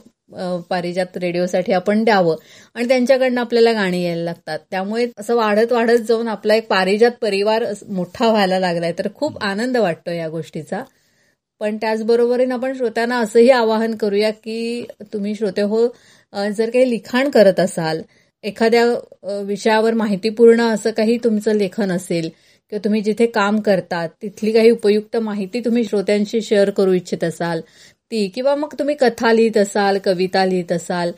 पारिजात रेडिओसाठी आपण द्यावं. आणि त्यांच्याकडनं आपल्याला गाणी यायला लागतात. त्यामुळे असं वाढत वाढत जाऊन आपला एक पारिजात परिवार मोठा व्हायला लागलाय. तर खूप आनंद वाटतो या गोष्टीचा. पण त्याचबरोबरीने आपण श्रोत्यांना असंही आवाहन करूया की तुम्ही श्रोते हो जर काही लिखाण करत असाल एखाद्या विषयावर माहितीपूर्ण असं काही तुमचं लेखन असेल किंवा तुम्ही जिथे काम करतात तिथली काही उपयुक्त माहिती तुम्ही श्रोत्यांशी शेअर करू इच्छित असाल ती किंवा मग तुम्ही कथा लिहित असाल कविता लिहित असाल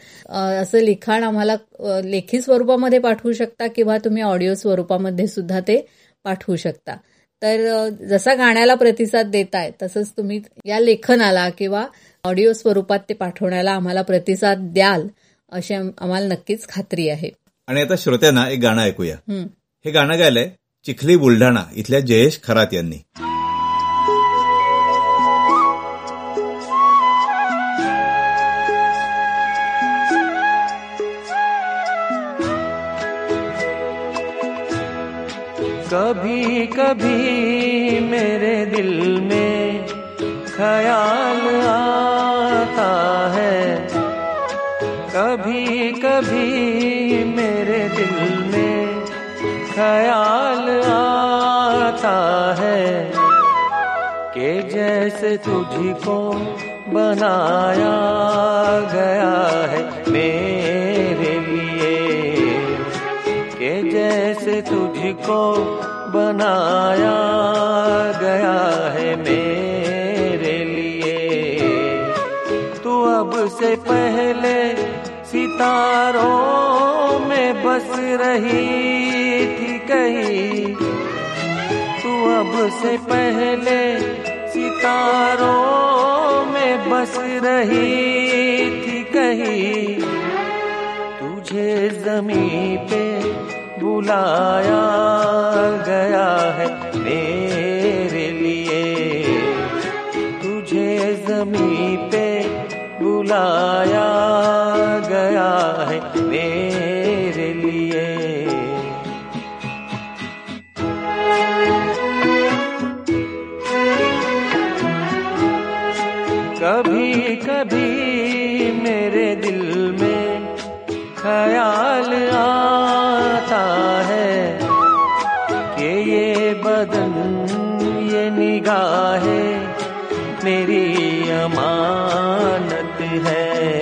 असं लिखाण आम्हाला लेखी स्वरूपामध्ये पाठवू शकता किंवा तुम्ही ऑडिओ स्वरूपामध्ये सुद्धा ते पाठवू शकता. तर जसा गाण्याला प्रतिसाद देताय तसंच तुम्ही या लेखनाला किंवा ऑडिओ स्वरूपात ते पाठवण्याला आम्हाला प्रतिसाद द्याल अशी आम- आम्हाला नक्कीच खात्री आहे. आणि आता श्रोत्यांना एक गाणं ऐकूया. हं. हे गाणं गायलंय चिखली बुलढाणा इथल्या जयेश खरात यांनी. कभी कभी मेरे दिल में ख्याल आता है। कभी कभी मेरे दिल में ख्याल आता है कि जैसे तुझको बनाया गया है, मेरे तुझको बनाया गया है मेरे लिए। तू अब से पहले सितारों में बस रही थी कहीं। तू अब से पहले सितारों में बस रही थी कहीं। तुझे जमी पे बुलाया गया है मेरे लिए। तुझे जमी पे बुलाया गया है मेरे लिए। कभी कभी मेरे दिल में ख्याल आता है कि ये बदन, ये निगाहें मेरी अमानत है।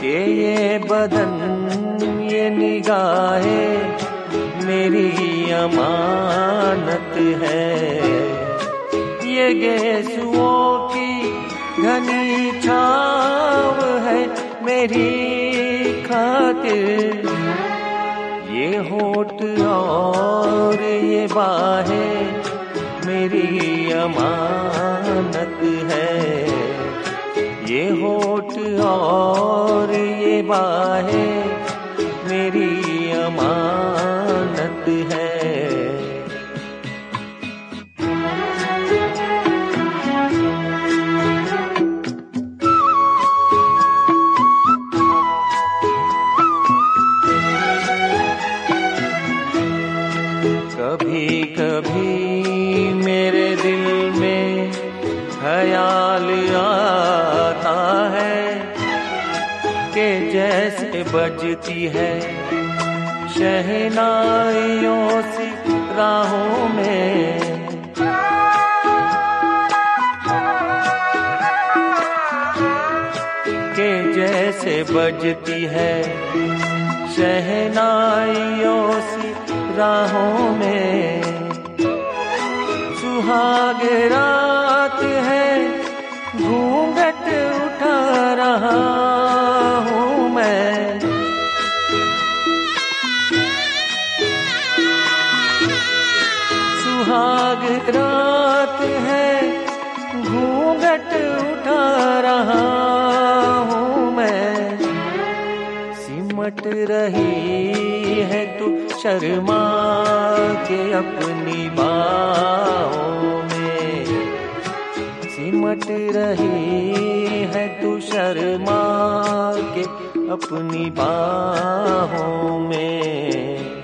कि ये बदन, ये निगाहें मेरी अमानत है। ये गेसुओं की घनी छाव है मेरी खातिर। ये होठ और ये बाहें मेरी अमानत है। ये होठ और ये बाहें मेरी अमानत है। बजती है शहनाइयों सी राहों में। के जैसे बजती है शहनाइयों सी राहों में। सुहाग रात है, घूंघट उठा रहा सुहाग रात है, घूंघट उठा रहा हूँ मैं। सिमट रही है तू शर्मा के अपनी बाहों में। सिमट रही है तू शर्मा के अपनी बाहों में।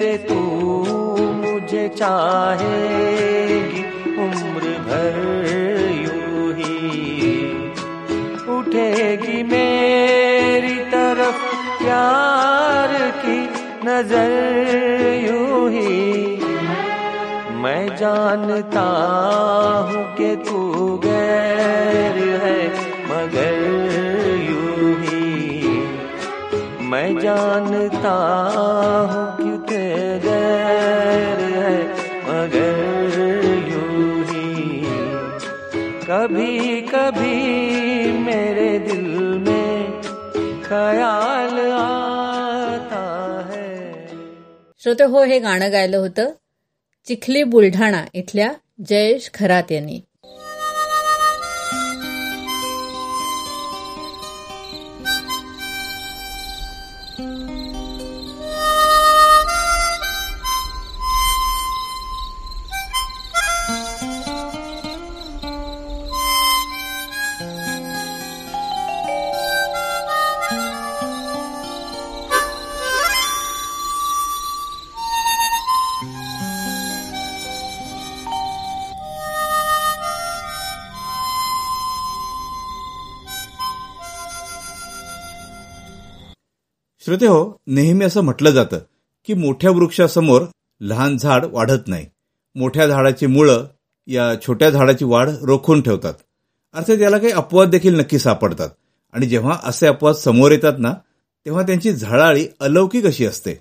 से तू मुझे चाहेगी उम्र भर यूं ही। उठेगी मेरी तरफ प्यार की नजर यूं ही। मैं जानता हूँ कि तू गैर है मगर यूं ही। मैं जानता हूँ कि कभी कभी मेरे दिल में खयाल आता है। श्रोते हो हे गाणं गायलं होतं चिखली बुलढाणा इथल्या जयेश खरात यांनी. श्रोते हो नेहमी असं म्हटलं जातं की मोठ्या वृक्षासमोर लहान झाड वाढत नाही. मोठ्या झाडाची मुळं या छोट्या झाडाची वाढ रोखून ठेवतात. अर्थात याला काही अपवाद देखील नक्की सापडतात. आणि जेव्हा असे अपवाद समोर येतात ना तेव्हा त्यांची झळाळी अलौकिक अशी असते.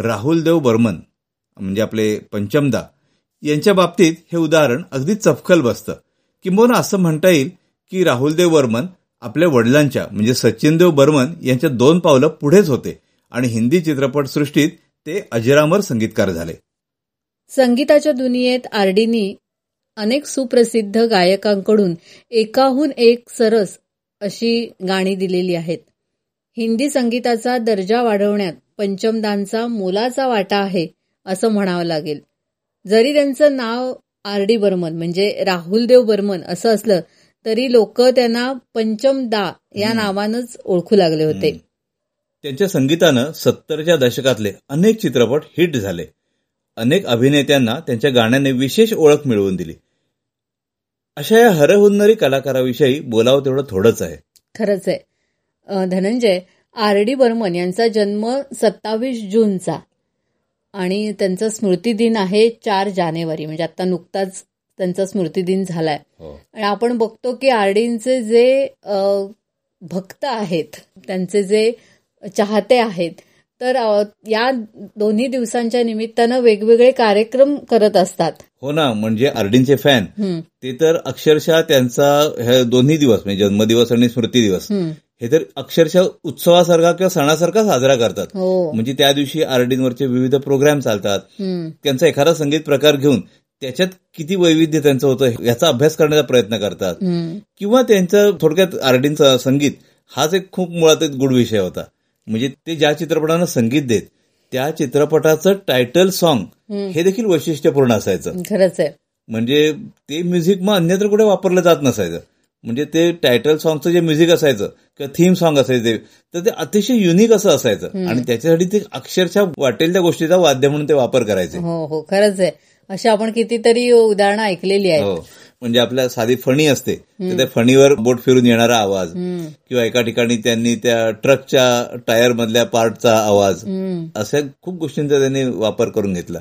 राहुल देव बर्मन म्हणजे आपले पंचमदा यांच्या बाबतीत हे उदाहरण अगदी चपखल बसतं. किंबहुना असं म्हणता येईल की राहुलदेव बर्मन आपल्या वडिलांच्या म्हणजे सचिनदेव बर्मन यांच्या दोन पावलं पुढेच होते आणि हिंदी चित्रपटसृष्टीत ते अजरामर संगीतकार झाले. संगीताच्या दुनियेत आरडीनी अनेक सुप्रसिद्ध गायकांकडून एकाहून एक सरस अशी गाणी दिलेली आहेत. हिंदी संगीताचा दर्जा वाढवण्यात पंचमदांचा मोलाचा वाटा आहे असं म्हणावं लागेल. जरी त्यांचं नाव आर डी बर्मन म्हणजे राहुल देव बर्मन असं असलं तरी लोक त्यांना पंचमदा या नावानंच ओळखू लागले होते. त्यांच्या संगीतानं सत्तरच्या दशकातले अनेक चित्रपट हिट झाले. अनेक अभिनेत्यांना त्यांच्या गाण्याने विशेष ओळख मिळवून दिली. अशा या हरहुन्नरी कलाकाराविषयी बोलावं तेवढं थोडंच आहे. खरंच आहे. धनंजय आर डी बर्मन यांचा जन्म सत्तावीस जूनचा. आणि त्यांचा स्मृतिदिन आहे चार जानेवारी. म्हणजे आता नुकताच त्यांचा स्मृतिदिन झालाय. आणि आपण बघतो की आरडींचे जे भक्त आहेत त्यांचे जे चाहते आहेत तर या दोन्ही दिवसांच्या निमित्तानं वेगवेगळे कार्यक्रम करत असतात. हो ना म्हणजे आरडींचे फॅन. ते तर अक्षरशः त्यांचा हे दोन्ही दिवस म्हणजे जन्मदिवस आणि स्मृती दिवस. हे तर अक्षरशः उत्सवासारखा किंवा सणासारखा साजरा करतात. हो. म्हणजे त्या दिवशी आरडींवरचे विविध प्रोग्राम चालतात. त्यांचा एखादा संगीत प्रकार घेऊन त्याच्यात किती वैविध्य त्यांचं होतं याचा अभ्यास करण्याचा प्रयत्न करतात. किंवा त्यांचं थोडक्यात आरडींचं संगीत हाच एक खूप मुळात एक गुड विषय होता. म्हणजे ते ज्या चित्रपटांना संगीत देत त्या चित्रपटाचं टायटल सॉन्ग हे देखील वैशिष्ट्यपूर्ण असायचं. खरंच आहे. म्हणजे ते म्युझिक मग अन्यत्र कुठे वापरलं जात नसायचं. म्हणजे ते टायटल सॉन्गचं जे म्युझिक असायचं किंवा थीम सॉन्ग असायचे तर ते अतिशय युनिक असं असायचं. आणि त्याच्यासाठी ते अक्षरशः वाटेल त्या गोष्टीचा वाद्य म्हणून ते वापर करायचे. हो हो खरंच आहे. अशी आपण कितीतरी उदाहरणं ऐकलेली आहेत. हो. म्हणजे आपल्या साधी फणी असते तर त्या फणीवर बोट फिरून येणारा आवाज किंवा एका ठिकाणी त्यांनी त्या ट्रकच्या टायर मधल्या पार्टचा आवाज. अशा खूप गोष्टींचा त्यांनी वापर करून घेतला.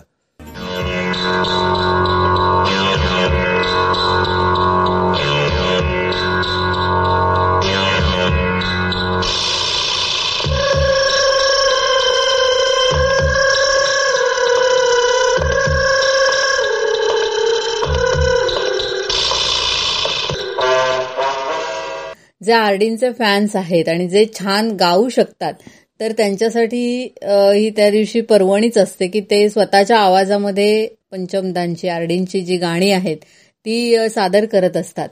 जे आरडींचे फॅन्स आहेत आणि जे छान गाऊ शकतात तर त्यांच्यासाठी ही त्या दिवशी पर्वणीच असते की ते स्वतःच्या आवाजामध्ये पंचमदांची आरडींची जी गाणी आहेत ती सादर करत असतात.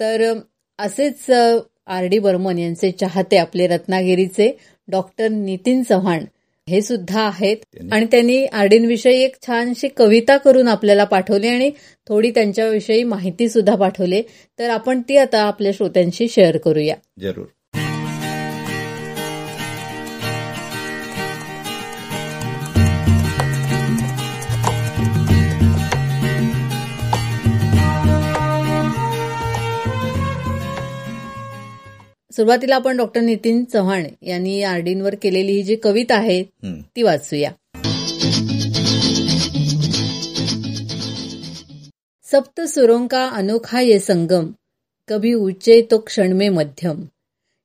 तर असेच आर डी बर्मन यांचे चाहते आपले रत्नागिरीचे डॉक्टर नितीन चव्हाण हे सुद्धा आहेत. आणि त्यांनी आरडींविषयी एक छानशी कविता करून आपल्याला पाठवली आणि थोडी त्यांच्याविषयी माहिती सुद्धा पाठवली. तर आपण ती आता आपल्या श्रोत्यांशी शेअर करूया. जरूर. सुरुवातीला आपण डॉक्टर नितीन चव्हाण यांनी आरडींवर केलेली ही जी कविता आहे. ती वाचूया. सप्त सुरों का अनोखा ये संगम कभी ऊंचे तो क्षण में मध्यम.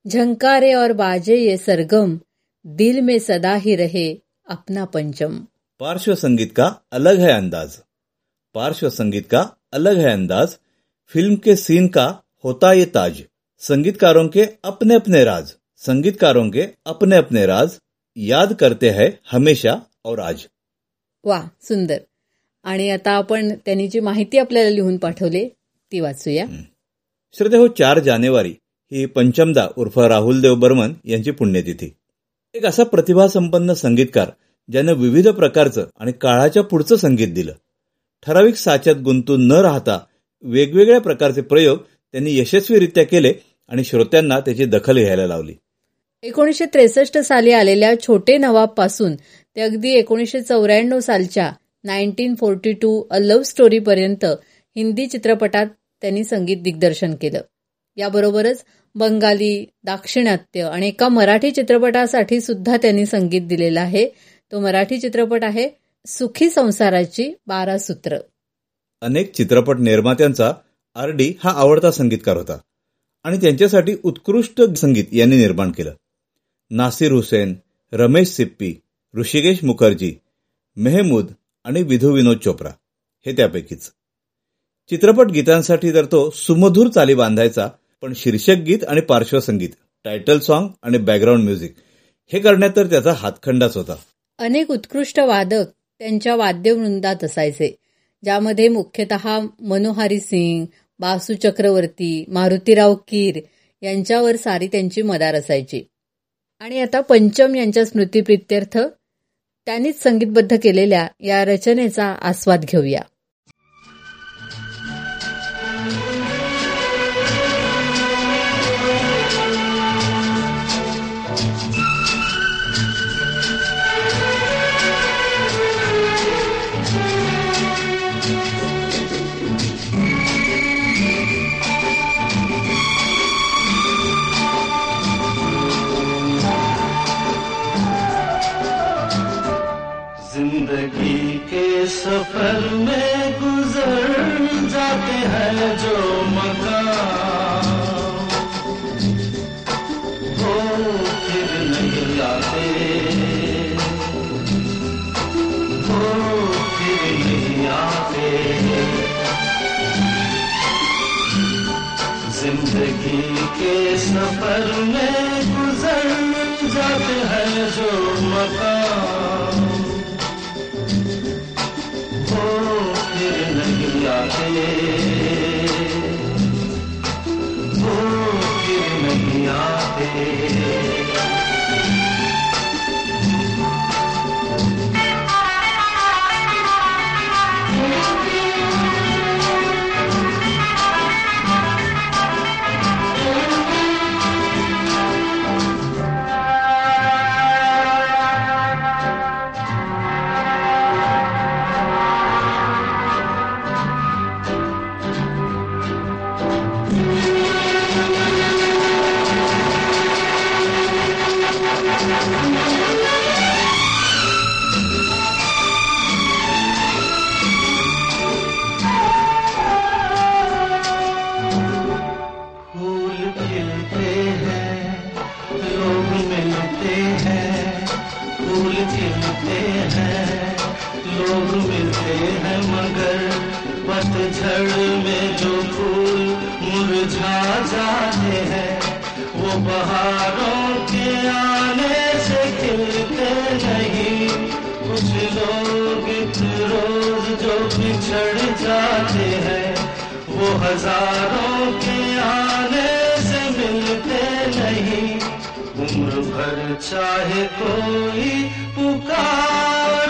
झंकारे और बाजे ये सरगम दिल में सदा ही रहे अपना पंचम. पार्श्व संगीत का अलग है अंदाज। पार्श्व संगीत का अलग है अंदाज। फिल्म के सीन का होता ये ताज। संगीतकारों के अपने अपने राज। संगीतकारों के अपने अपने राज। याद करते हैं हमेशा और आज। वा सुंदर. आणि आता आपण त्यांनी जी माहिती आपल्याला लिहून पाठवली ती वाचूया. श्रोते हो चार जानेवारी ही पंचमदा उर्फ राहुल देव बर्मन यांची पुण्यतिथी. एक असा प्रतिभासंपन्न संगीतकार ज्यानं विविध प्रकारचं आणि काळाच्या पुढचं संगीत दिलं. ठराविक साच्यात गुंतून न राहता वेगवेगळ्या प्रकारचे प्रयोग त्यांनी यशस्वीरित्या केले आणि श्रोत्यांना त्याची दखल घ्यायला लावली. एकोणीसशे त्रेसष्ट साली आलेल्या छोटे नवाबपासून ते अगदी एकोणीसशे चौऱ्याण्णव सालच्या nineteen forty two a love story पर्यंत हिंदी चित्रपटात त्यांनी संगीत दिग्दर्शन केलं. याबरोबरच बंगाली दाक्षिणात्य आणि एका मराठी चित्रपटासाठी सुद्धा त्यांनी संगीत दिलेलं आहे. तो मराठी चित्रपट आहे सुखी संसाराची बारा सूत्र. अनेक चित्रपट निर्मात्यांचा आर डी हा आवडता संगीतकार होता. आणि त्यांच्यासाठी उत्कृष्ट संगीत यांनी निर्माण केलं. नासिर हुसेन रमेश सिप्पी ऋषिकेश मुखर्जी मेहमूद आणि विधू विनोद चोप्रा हे त्यापैकीच. चित्रपट गीतांसाठी तर तो सुमधूर चाली बांधायचा पण शीर्षक गीत आणि पार्श्वसंगीत टायटल सॉन्ग आणि बॅकग्राऊंड म्युझिक हे करण्यात तर त्याचा हातखंडाच होता. अनेक उत्कृष्ट वादक त्यांच्या वाद्यवृंदात असायचे ज्यामध्ये मुख्यतः मनोहारी सिंग बासू चक्रवर्ती मारुतीराव कीर यांच्यावर सारी त्यांची मदार असायची. आणि आता पंचम यांच्या स्मृतीप्रित्यर्थ त्यांनीच संगीतबद्ध केलेल्या या रचनेचा आस्वाद घेऊया. जो कोई पुकार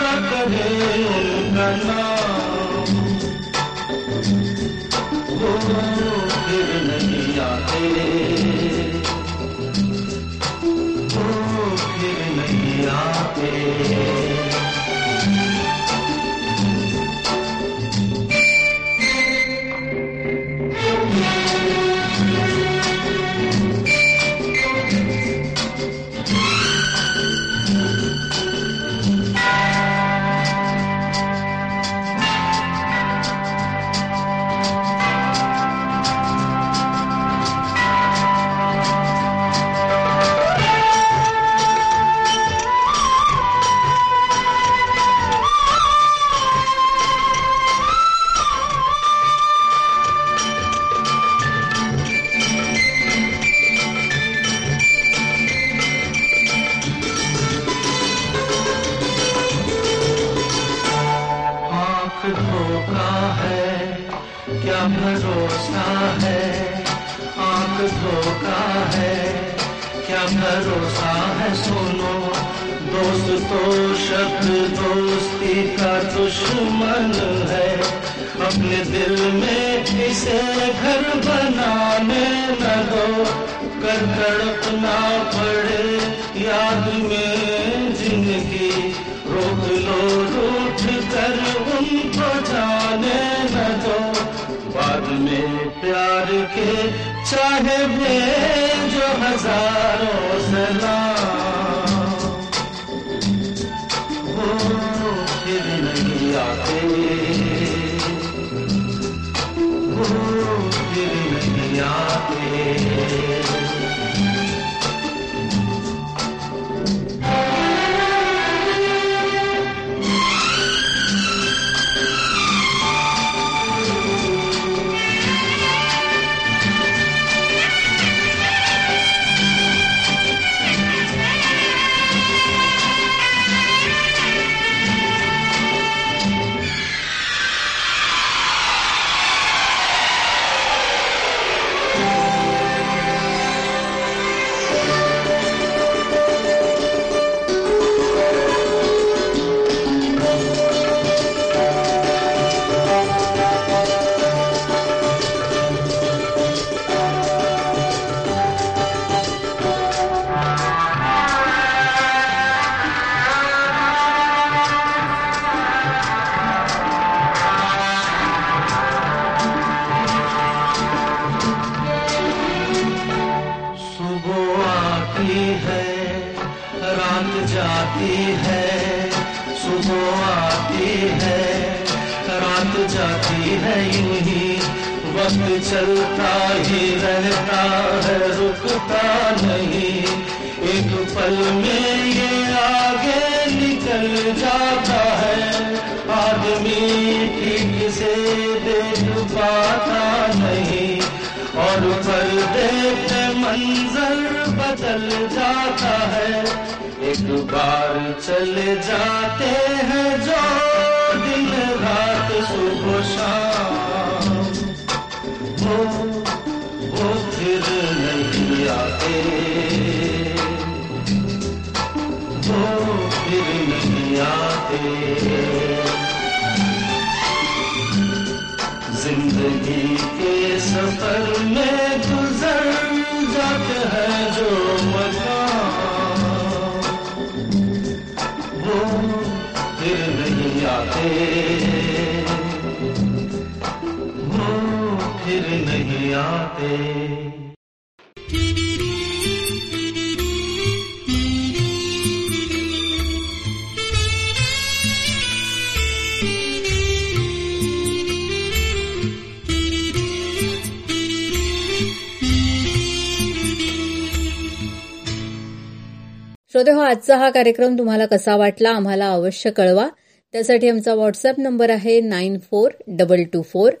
श्रोते हो आजचा हा कार्यक्रम तुम्हाला कसा वाटला आम्हाला अवश्य कळवा. त्यासाठी आमचा व्हॉट्सअप नंबर आहे nine four double two four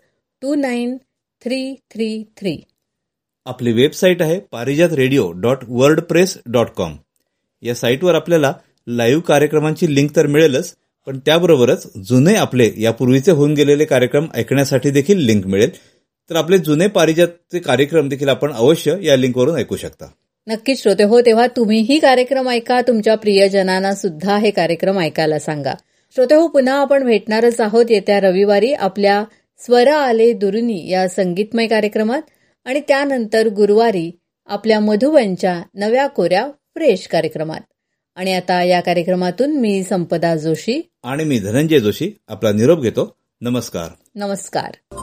two nine three three three. आपली वेबसाईट आहे Parijat radio dot WordPress dot com. या साईटवर आपल्याला लाईव्ह कार्यक्रमांची लिंक तर मिळेलच पण त्याबरोबरच जुने आपले यापूर्वीचे होऊन गेलेले कार्यक्रम ऐकण्यासाठी देखील लिंक मिळेल. तर आपले जुने पारिजातचे कार्यक्रम देखील आपण अवश्य या लिंकवरून ऐकू शकता. नक्कीच श्रोते हो तेव्हा तुम्हीही कार्यक्रम ऐका तुमच्या प्रियजनांना सुद्धा हे कार्यक्रम ऐकायला सांगा. श्रोते हो पुन्हा आपण भेटणारच आहोत येत्या रविवारी आपल्या स्वर आले दुरुनी या संगीतमय कार्यक्रमात आणि त्यानंतर गुरुवारी आपल्या मधुबनच्या नव्या कोऱ्या फ्रेश कार्यक्रमात. आणि आता या कार्यक्रमातून मी संपदा जोशी आणि मी धनंजय जोशी आपला निरोप घेतो. नमस्कार. नमस्कार.